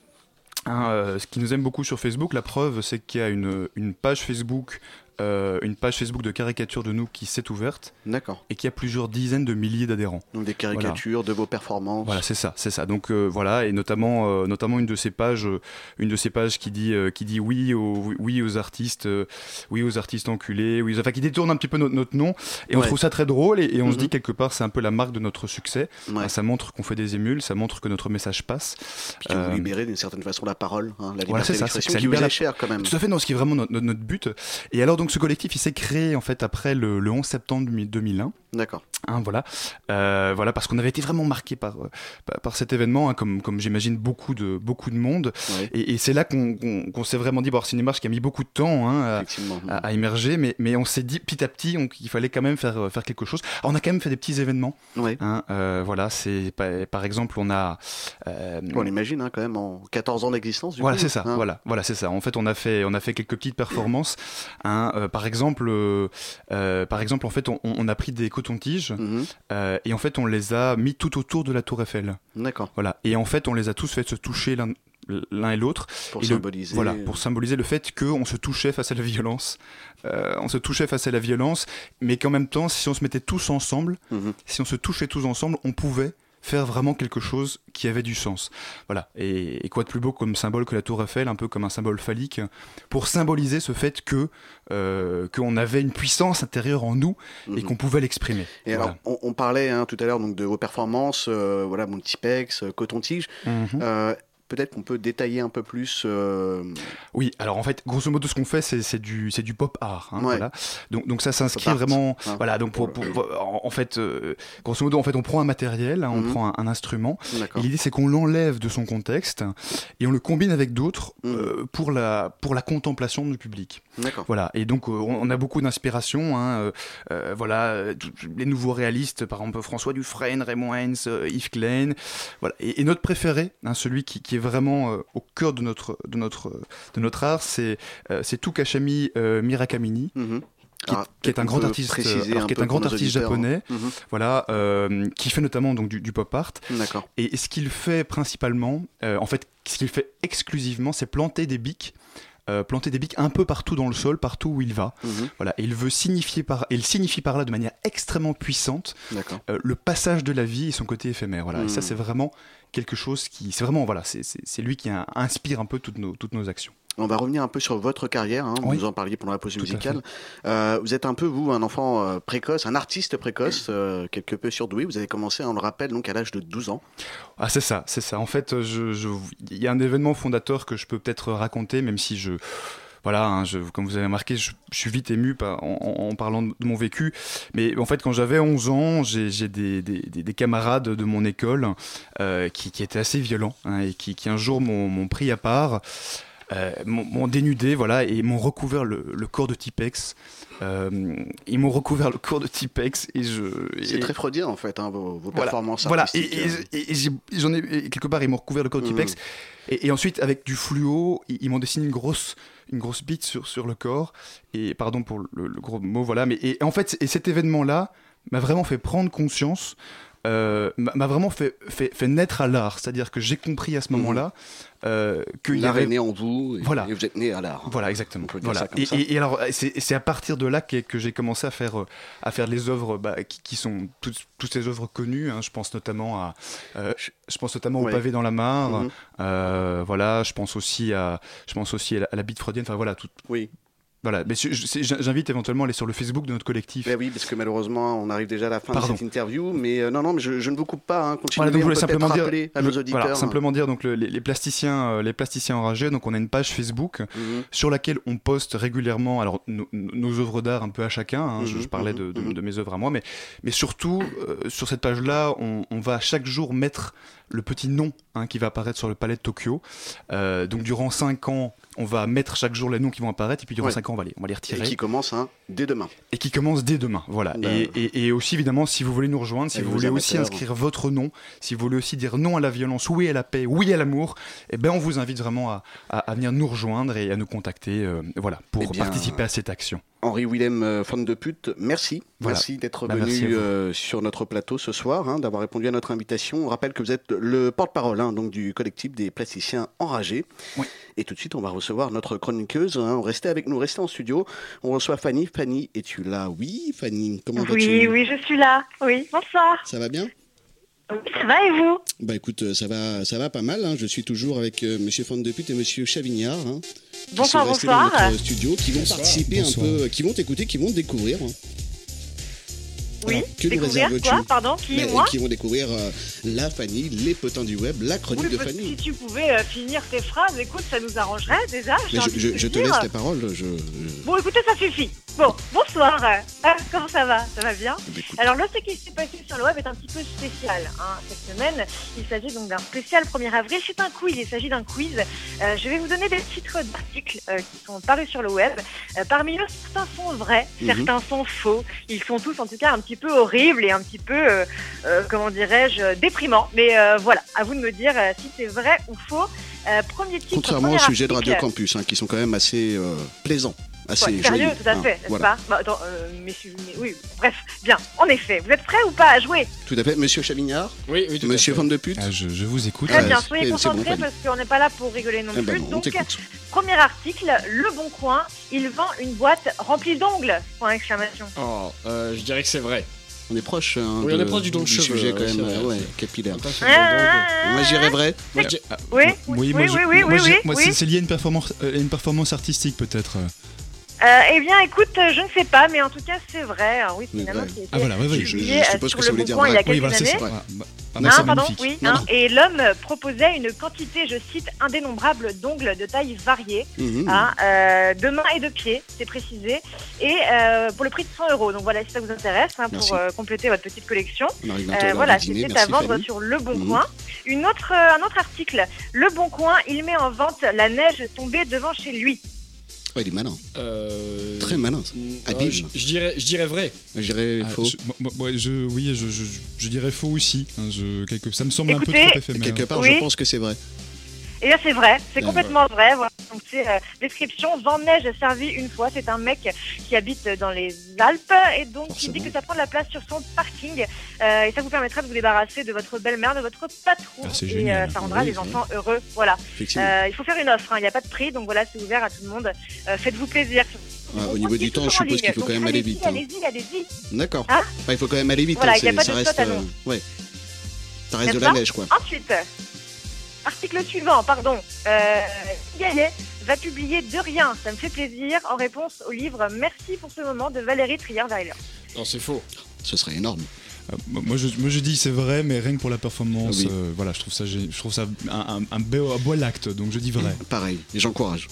[SPEAKER 8] Hein, euh, ce qui nous aime beaucoup sur Facebook, la preuve, c'est qu'il y a une, une page Facebook, euh, une page Facebook de caricature de nous qui s'est ouverte.
[SPEAKER 1] D'accord.
[SPEAKER 8] Et qui a plusieurs dizaines de milliers d'adhérents.
[SPEAKER 1] Donc des caricatures de vos performances.
[SPEAKER 8] Voilà, c'est ça, c'est ça. Donc euh, voilà, et notamment, euh, notamment une de ces pages, une de ces pages qui dit, qui dit oui aux, oui aux artistes, oui aux artistes enculés, oui, aux- enfin qui détourne un petit peu notre, notre nom, et on trouve ça très drôle, et, et on se
[SPEAKER 1] Mhm.
[SPEAKER 8] dit quelque part, c'est un peu la marque de notre succès.
[SPEAKER 1] Ouais.
[SPEAKER 8] Ça montre qu'on fait des émules, ça montre que notre message passe.
[SPEAKER 1] Puis que vous libérez d'une certaine façon la parole, hein, la liberté
[SPEAKER 8] voilà,
[SPEAKER 1] d'expression qui vous est
[SPEAKER 8] la-
[SPEAKER 1] chère quand même.
[SPEAKER 8] Tout à fait, non, ce qui est vraiment notre, notre- notre but. Et alors, donc, ce collectif, il s'est créé, en fait, après le, le 11 septembre 2001.
[SPEAKER 1] D'accord.
[SPEAKER 8] Hein, voilà, Euh, voilà, parce qu'on avait été vraiment marqué par, euh, par, cet événement, hein, comme, comme j'imagine beaucoup de, beaucoup de monde.
[SPEAKER 1] Ouais.
[SPEAKER 8] Et, et c'est là qu'on qu'on s'est vraiment dit, bon, c'est une qui a mis beaucoup de temps hein, à, à- à émerger, mais, mais on s'est dit petit à petit qu'il fallait quand même faire, euh, faire quelque chose. Alors, on a quand même fait des petits événements.
[SPEAKER 1] Ouais.
[SPEAKER 8] hein, euh, voilà, c'est par, exemple, on a. euh,
[SPEAKER 1] On imagine quand même en 14 ans d'existence.
[SPEAKER 8] voilà, c'est ça. Voilà, voilà, c'est ça. En fait, on a fait, on a fait quelques petites performances. hein. Euh, par exemple, euh, euh, par exemple, en fait, on, on a pris des cotons-tiges
[SPEAKER 1] Mhm.
[SPEAKER 8] et en fait, on les a mis tout autour de la Tour Eiffel.
[SPEAKER 1] D'accord.
[SPEAKER 8] Voilà. Et en fait, on les a tous fait se toucher l'un et l'autre.
[SPEAKER 1] Pour
[SPEAKER 8] Et le-
[SPEAKER 1] symboliser.
[SPEAKER 8] voilà, pour symboliser le fait qu'on se touchait face à la violence. On se touchait face à la violence, mais qu'en même temps, si on se mettait tous ensemble,
[SPEAKER 1] Mhm.
[SPEAKER 8] si on se touchait tous ensemble, on pouvait faire vraiment quelque chose qui avait du sens. Voilà. Et, et quoi de plus beau comme symbole que la Tour Eiffel, un peu comme un symbole phallique, pour symboliser ce fait que euh, qu'on avait une puissance intérieure en nous et
[SPEAKER 1] Mhm.
[SPEAKER 8] qu'on pouvait l'exprimer.
[SPEAKER 1] Et
[SPEAKER 8] Voilà.
[SPEAKER 1] alors, on, on parlait hein, tout à l'heure donc de vos performances, euh, voilà, mon Tipex, euh, Coton-Tige.
[SPEAKER 8] Mhm.
[SPEAKER 1] Euh, Peut-être qu'on peut détailler un peu plus. euh,
[SPEAKER 8] Oui, alors en fait, grosso modo, ce qu'on fait, c'est du, du pop art. hein,
[SPEAKER 1] Ouais.
[SPEAKER 8] voilà. donc, donc ça s'inscrit vraiment.
[SPEAKER 1] hein.
[SPEAKER 8] Voilà, donc pour, pour- en, en fait, euh, grosso modo, en fait, on prend un matériel, hein, on
[SPEAKER 1] Mhm.
[SPEAKER 8] prend un, un instrument. L'idée, c'est qu'on l'enlève de son contexte et on le combine avec d'autres
[SPEAKER 1] Mhm.
[SPEAKER 8] euh, pour, la, pour la contemplation du public. Voilà, et donc on, on a beaucoup d'inspiration. voilà, les nouveaux réalistes, par exemple François Dufresne, Raymond euh, Yves Klein. Voilà. Et, et notre préféré, celui qui, qui est vraiment euh, au cœur de notre, de notre, de notre art, c'est euh, Tukashami euh, Mirakamini.
[SPEAKER 1] Mhm.
[SPEAKER 8] Qui est, qui un grand artiste, alors, qui est un grand artiste japonais.
[SPEAKER 1] Mhm.
[SPEAKER 8] voilà, euh, qui fait notamment donc du, du pop art. Et, et ce qu'il fait principalement, euh, en fait, ce qu'il fait exclusivement, c'est planter des bics. Euh, planter des bics un peu partout dans le sol, partout où il va.
[SPEAKER 1] Mhm.
[SPEAKER 8] Voilà, et il veut signifier par, il signifie par là de manière extrêmement puissante euh, le passage de la vie et son côté éphémère. Voilà, et ça
[SPEAKER 1] Mhm.
[SPEAKER 8] c'est vraiment quelque chose qui, c'est vraiment voilà, c'est- lui qui inspire un peu toutes nos, toutes nos actions.
[SPEAKER 1] On va revenir un peu sur votre carrière. hein,
[SPEAKER 8] Oui.
[SPEAKER 1] Vous en parliez pendant la pause
[SPEAKER 8] Tout
[SPEAKER 1] musicale. Euh, vous êtes un peu, vous, un enfant euh, précoce, un artiste précoce, euh, quelque peu surdoué. Vous avez commencé, on le rappelle, donc à l'âge de 12 ans.
[SPEAKER 8] Ah c'est ça, c'est ça. En fait, je, je- il y a un événement fondateur que je peux peut-être raconter, même si je voilà, hein, je, comme vous avez remarqué, je, je suis vite ému en, en- en parlant de mon vécu. Mais en fait, quand j'avais 11 ans, j'ai des, des- des- des camarades de mon école euh, qui, qui étaient assez violents hein, et qui, qui un jour m'ont pris à part. Euh, m'ont dénudé voilà et m'ont recouvert le, le corps de Tipex Euh, ils m'ont recouvert le corps de Tipex et je
[SPEAKER 1] C'est très freudien, en fait, hein, vos, vos
[SPEAKER 8] voilà,
[SPEAKER 1] performances
[SPEAKER 8] voilà. Et,
[SPEAKER 1] artistiques. euh.
[SPEAKER 8] et- et- et j'en ai quelque part ils m'ont recouvert le corps de. Tipex et, et ensuite avec du fluo ils, ils m'ont dessiné une grosse une grosse bite sur sur le corps et pardon pour le, le gros mot voilà mais et, en fait et cet événement là m'a vraiment fait prendre conscience euh, m'a vraiment fait, fait, fait naître à l'art. C'est-à-dire que j'ai compris à ce moment-là euh, qu'il y
[SPEAKER 1] L'art
[SPEAKER 8] avait
[SPEAKER 1] est né en vous et,
[SPEAKER 8] Voilà.
[SPEAKER 1] et vous êtes né à l'art.
[SPEAKER 8] Voilà, exactement. Voilà. Et, et- et alors, c'est à partir de là que, que j'ai commencé à faire, euh, à faire les œuvres bah, qui, qui sont toutes, toutes ces œuvres connues. hein. Je pense notamment à, euh, je, pense notamment
[SPEAKER 1] Ouais.
[SPEAKER 8] au pavé dans la mare.
[SPEAKER 1] Mhm.
[SPEAKER 8] euh, voilà, je pense aussi à, je pense aussi à la, à la bite freudienne. Enfin voilà, tout.
[SPEAKER 1] Oui.
[SPEAKER 8] Voilà, mais j'invite éventuellement à aller sur le Facebook de notre collectif.
[SPEAKER 1] Ben oui, parce que malheureusement, on arrive déjà à la fin
[SPEAKER 8] Pardon.
[SPEAKER 1] de cette interview. Mais euh, non, non, mais je, je ne vous coupe pas. Hein. Continuez,
[SPEAKER 8] Voilà, donc je voulais simplement dire,
[SPEAKER 1] à nos auditeurs.
[SPEAKER 8] voilà, simplement dire donc le- les, les plasticiens, euh, les plasticiens enragés. Donc on a une page Facebook
[SPEAKER 1] Mhm.
[SPEAKER 8] sur laquelle on poste régulièrement alors nos, nos œuvres d'art un peu à chacun. hein, je,
[SPEAKER 1] Mhm,
[SPEAKER 8] je parlais
[SPEAKER 1] mhm,
[SPEAKER 8] de, mes œuvres à moi, mais mais surtout euh, sur cette page-là, on, on va chaque jour mettre le petit nom hein, qui va apparaître sur le palais de Tokyo. Donc durant 5 ans, on va mettre chaque jour les noms qui vont apparaître et puis durant
[SPEAKER 1] Ouais.
[SPEAKER 8] 5 ans, on va les, on va les
[SPEAKER 1] Et
[SPEAKER 8] retirer.
[SPEAKER 1] qui commence hein, dès demain.
[SPEAKER 8] Et qui commence dès demain, voilà.
[SPEAKER 1] Ben,
[SPEAKER 8] et, et- et aussi évidemment, si vous voulez nous rejoindre, si vous voulez aussi inscrire votre nom, si vous voulez aussi dire non à la violence, oui à la paix, oui à l'amour, eh ben on vous invite vraiment à, à- à venir nous rejoindre et à nous contacter, euh, voilà, pour
[SPEAKER 1] Eh bien,
[SPEAKER 8] participer à cette action.
[SPEAKER 1] Henri Willem, euh, fan de pute, merci.
[SPEAKER 8] Voilà.
[SPEAKER 1] Merci d'être
[SPEAKER 8] à
[SPEAKER 1] venu euh, sur notre plateau ce soir, hein, d'avoir répondu à notre invitation. On rappelle que vous êtes le porte-parole hein, donc du collectif des plasticiens enragés. Et tout de suite, on va recevoir notre chroniqueuse. Hein, restez avec nous, restez en studio. On reçoit Fanny. Fanny, es-tu là? Oui, Fanny, comment vas-tu?
[SPEAKER 9] Oui, oui, je suis là. Oui, bonsoir.
[SPEAKER 1] Ça va bien?
[SPEAKER 9] Ça va et vous?
[SPEAKER 1] Bah écoute, euh, ça va, ça va pas mal. hein. Je suis toujours avec euh, Monsieur Fan de pute et Monsieur Chavignard. hein, qui
[SPEAKER 9] Bonsoir,
[SPEAKER 1] sont restés
[SPEAKER 9] bonsoir.
[SPEAKER 1] Dans notre studio, qui vont
[SPEAKER 9] Bonsoir.
[SPEAKER 1] participer
[SPEAKER 9] Bonsoir.
[SPEAKER 1] un peu, qui vont t'écouter, qui vont te découvrir.
[SPEAKER 9] Oui,
[SPEAKER 1] Alors, que
[SPEAKER 9] découvrir quoi Pardon, qui
[SPEAKER 1] Mais,
[SPEAKER 9] moi
[SPEAKER 1] Qui vont découvrir euh, la Fanny, les potins du web, la chronique
[SPEAKER 9] Oui,
[SPEAKER 1] de Fanny.
[SPEAKER 9] si tu pouvais euh, finir tes phrases, écoute, ça nous arrangerait déjà.
[SPEAKER 1] Mais je, te laisse la parole. Je,
[SPEAKER 9] Bon, écoutez, ça suffit. Bon, bonsoir. Ah, comment ça va? Ça va bien?
[SPEAKER 1] Ben,
[SPEAKER 9] Alors là, ce qui s'est passé sur le web est un petit peu spécial. hein. Cette semaine, il s'agit donc d'un spécial 1er avril. C'est un quiz, il s'agit d'un quiz. Euh, je vais vous donner des titres d'articles qui sont parus sur le web. Parmi eux, certains sont vrais,
[SPEAKER 10] Mhm.
[SPEAKER 9] certains sont faux. Ils sont tous en tout cas un petit peu horribles et un petit peu, euh, euh, comment dirais-je, déprimants. Mais euh, voilà, à vous de me dire si c'est vrai ou faux. Premier titre,
[SPEAKER 1] Contrairement
[SPEAKER 9] premier
[SPEAKER 1] au sujet de. Radio Campus, hein, qui sont quand même assez plaisants, assez
[SPEAKER 9] Ouais, sérieux, tout à
[SPEAKER 1] hein,
[SPEAKER 9] fait, n'est-ce
[SPEAKER 1] voilà.
[SPEAKER 9] pas bah, attends, euh, mais oui, bref, bien, en effet. Vous êtes prêts ou pas à jouer?
[SPEAKER 1] Tout à fait, Monsieur Chavignard?
[SPEAKER 6] Oui, oui, tout à
[SPEAKER 1] Monsieur. Fan de pute?
[SPEAKER 8] Ah, je, je vous écoute.
[SPEAKER 9] Très bien, soyez
[SPEAKER 1] bon,
[SPEAKER 9] concentrés parce qu'on n'est pas là pour rigoler non
[SPEAKER 1] Eh ben
[SPEAKER 9] plus.
[SPEAKER 1] non,
[SPEAKER 9] Donc, premier article, Le Bon Coin, il vend une boîte remplie d'ongles Point d'exclamation.
[SPEAKER 6] Oh, euh, je dirais que c'est vrai.
[SPEAKER 1] On est proche. hein,
[SPEAKER 6] Oui, on est proche du don de cheveux,
[SPEAKER 1] sujet quand même, euh, ouais, capillaire.
[SPEAKER 9] Ah,
[SPEAKER 1] Moi, j'irais vrai.
[SPEAKER 9] Oui,
[SPEAKER 8] Ah,
[SPEAKER 9] oui,
[SPEAKER 8] oui,
[SPEAKER 9] oui,
[SPEAKER 8] moi,
[SPEAKER 9] oui, oui,
[SPEAKER 8] moi,
[SPEAKER 9] oui, oui, oui.
[SPEAKER 8] c'est- c'est lié à une performance, euh, une performance artistique peut-être.
[SPEAKER 9] Euh, eh bien, écoute, je ne sais pas, mais en tout cas, c'est vrai. oui, qui été
[SPEAKER 8] Ah, voilà, ouais, je- suppose
[SPEAKER 9] sur
[SPEAKER 8] que ça
[SPEAKER 9] le
[SPEAKER 8] voulait
[SPEAKER 9] Bon
[SPEAKER 8] dire
[SPEAKER 9] Coin il y a quelques
[SPEAKER 8] Oui, voilà, c'est
[SPEAKER 9] années.
[SPEAKER 8] ça. Ah, c'est
[SPEAKER 9] pardon, oui.
[SPEAKER 8] Non,
[SPEAKER 9] hein,
[SPEAKER 8] non.
[SPEAKER 9] et l'homme proposait une quantité, je cite, indénombrable d'ongles de taille variée,
[SPEAKER 1] Mhm.
[SPEAKER 9] hein, euh, de main et de pied, c'est précisé, et euh, pour le prix de 100 euros. Donc voilà, si ça vous intéresse, hein, pour euh, compléter votre petite collection. Voilà, c'était à vendre
[SPEAKER 1] Fanny.
[SPEAKER 9] sur Le Bon
[SPEAKER 1] Mhm.
[SPEAKER 9] Coin. Une autre, euh, un autre article, Le Bon Coin, il met en vente la neige tombée devant chez lui.
[SPEAKER 1] Ouais, il est malin.
[SPEAKER 6] Euh,
[SPEAKER 1] Très malin. ça. Habile.
[SPEAKER 6] je, je dirais, je dirais vrai.
[SPEAKER 1] Je dirais
[SPEAKER 8] Ah,
[SPEAKER 1] faux.
[SPEAKER 8] je- moi- je, oui, je, je, je dirais faux aussi. hein, je- quelque, ça me semble un
[SPEAKER 9] Écoutez-
[SPEAKER 8] peu trop éphémère.
[SPEAKER 1] Quelque part,
[SPEAKER 9] Oui.
[SPEAKER 1] je pense que c'est vrai.
[SPEAKER 9] Et là, c'est vrai, c'est complètement vrai. Voilà. Donc, c'est euh, description vent neige servi une fois. C'est un mec qui habite dans les Alpes et donc il dit que ça prend de la place sur son parking euh, et ça vous permettra de vous débarrasser de votre belle-mère, de votre patron
[SPEAKER 8] Ah,
[SPEAKER 9] et euh, ça rendra
[SPEAKER 1] Oui,
[SPEAKER 9] les enfants heureux. Voilà. Il faut faire une offre. hein. Il n'y a pas de prix, donc voilà, c'est ouvert à tout le monde. Faites-vous plaisir.
[SPEAKER 1] Ouais, au niveau du temps, je suppose qu'il faut quand même aller vite. hein.
[SPEAKER 9] Allez-y, allez-y.
[SPEAKER 1] D'accord.
[SPEAKER 9] Hein
[SPEAKER 1] il faut quand même aller vite.
[SPEAKER 9] Voilà,
[SPEAKER 1] hein,
[SPEAKER 9] y a pas
[SPEAKER 1] ça reste. ouais. Ça reste de la neige, quoi.
[SPEAKER 9] Ensuite, article suivant, pardon. Euh, Gaillet va publier De rien, ça me fait plaisir, en réponse au livre Merci pour ce moment de Valérie Trier-Weiler.
[SPEAKER 6] Non, c'est faux.
[SPEAKER 1] Ce serait énorme.
[SPEAKER 8] Euh, moi, je, moi je dis c'est vrai, mais rien que pour la performance,
[SPEAKER 1] Oui.
[SPEAKER 8] euh, voilà, je trouve ça, je trouve ça un, un, un beau, un beau acte, donc je dis vrai.
[SPEAKER 1] Pareil, et j'encourage.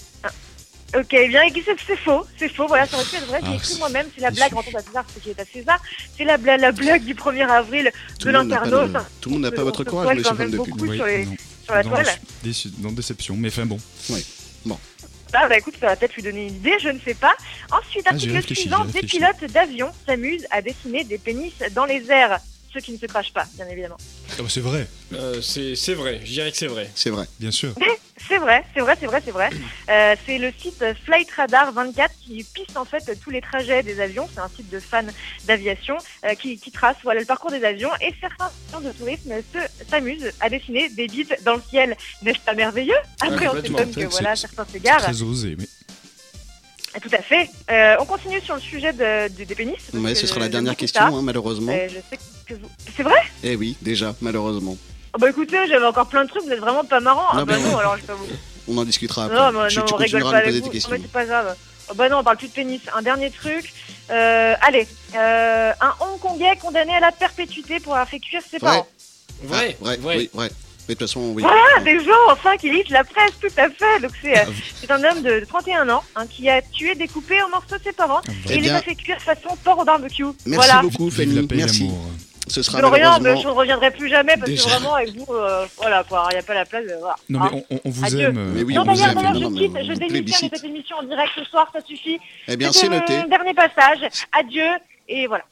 [SPEAKER 9] Ok, bien, et c'est c'est faux, c'est faux, voilà, ça aurait pu être vrai, j'ai
[SPEAKER 8] Ah,
[SPEAKER 9] écrit moi-même, c'est la blague, rentrons à César, ce qui est à César, c'est la, bla- la blague du 1er avril
[SPEAKER 1] Tout
[SPEAKER 9] de
[SPEAKER 1] le monde n'a pas
[SPEAKER 9] l'internaute.
[SPEAKER 1] tout le monde n'a pas votre courage,
[SPEAKER 9] quand même beaucoup sur, les-
[SPEAKER 8] non.
[SPEAKER 9] Sur la
[SPEAKER 8] Dans-
[SPEAKER 9] toile.
[SPEAKER 8] déçu- dans déception, mais enfin bon.
[SPEAKER 1] Oui. Bon.
[SPEAKER 9] Ah bah écoute, ça va peut-être lui donner une idée, je ne sais pas. Ensuite,
[SPEAKER 8] Ah,
[SPEAKER 9] article
[SPEAKER 8] réfléchis,
[SPEAKER 9] suivant, des pilotes d'avion s'amusent à dessiner des pénis dans les airs. Ceux qui ne se crachent pas, bien évidemment.
[SPEAKER 8] Ah bah, c'est vrai,
[SPEAKER 6] Euh, c'est c'est vrai. Je dirais que c'est vrai.
[SPEAKER 1] C'est vrai.
[SPEAKER 8] bien sûr. (laughs)
[SPEAKER 9] C'est vrai, c'est vrai, c'est vrai, c'est vrai. Euh, c'est le site Flight Radar 24 qui piste en fait tous les trajets des avions. C'est un site de fans d'aviation euh, qui, qui trace voilà le parcours des avions et certains agents de tourisme se- s'amusent à dessiner des bites dans le ciel. N'est-ce pas merveilleux? Après, on
[SPEAKER 8] complètement.
[SPEAKER 9] s'étonne que voilà certains s'égarent.
[SPEAKER 8] Très osé, mais.
[SPEAKER 9] Tout à fait. Euh, on continue sur le sujet de- de- des pénis.
[SPEAKER 1] Ouais, ce sera la dernière question, hein, malheureusement.
[SPEAKER 9] Euh, je sais que vous... C'est vrai?
[SPEAKER 1] Eh oui, déjà, malheureusement.
[SPEAKER 9] Oh, Bah écoutez, j'avais encore plein de trucs, vous êtes vraiment pas marrant. Ah
[SPEAKER 1] Non,
[SPEAKER 9] bah non, alors je vais pas vous...
[SPEAKER 1] On en discutera après.
[SPEAKER 9] Non, mais
[SPEAKER 1] tu,
[SPEAKER 9] non,
[SPEAKER 1] tu
[SPEAKER 9] on rigole pas
[SPEAKER 1] à
[SPEAKER 9] avec vous.
[SPEAKER 1] des
[SPEAKER 9] c'est pas grave. Oh, bah non, on parle plus de pénis. Un dernier truc. Euh, allez, euh, un Hongkongais condamné à la perpétuité pour avoir fait cuire ses parents.
[SPEAKER 6] Vrai,
[SPEAKER 1] Ah, ouais, oui, ouais. Mais de toute façon, oui.
[SPEAKER 9] Voilà, des gens enfin qui lisent la presse, tout à fait. Donc c'est euh, c'est un homme de 31 ans hein, qui a tué, découpé en morceaux ses parents
[SPEAKER 1] Eh
[SPEAKER 9] et il les a fait cuire façon porc au barbecue.
[SPEAKER 1] Merci
[SPEAKER 9] voilà.
[SPEAKER 1] beaucoup, Fanny. Merci. Ce sera
[SPEAKER 9] De rien, mais je
[SPEAKER 1] malheureusement.
[SPEAKER 9] ne reviendrai plus jamais parce
[SPEAKER 1] Déjà.
[SPEAKER 9] que vraiment avec vous, euh, voilà quoi, il n'y a pas la place. euh, voilà.
[SPEAKER 8] Non,
[SPEAKER 9] Hein.
[SPEAKER 8] mais on, on- on vous
[SPEAKER 9] Adieu.
[SPEAKER 8] aime. euh,
[SPEAKER 1] Mais oui,
[SPEAKER 9] non,
[SPEAKER 1] on vous
[SPEAKER 9] d'ailleurs, je
[SPEAKER 1] non,
[SPEAKER 9] quitte, je
[SPEAKER 1] on
[SPEAKER 9] démissionne de cette émission en direct ce soir, ça suffit.
[SPEAKER 1] Eh bien, c'est noté.
[SPEAKER 9] mon dernier passage. Adieu et voilà.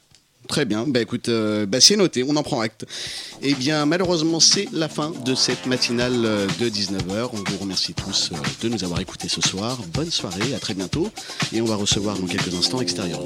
[SPEAKER 1] Très bien, bah écoute, euh, bah, c'est noté, on en prend acte. Eh bien, malheureusement, c'est la fin de cette matinale de 19h. On vous remercie tous de nous avoir écoutés ce soir. Bonne soirée, à très bientôt. Et on va recevoir dans quelques instants Extérieur.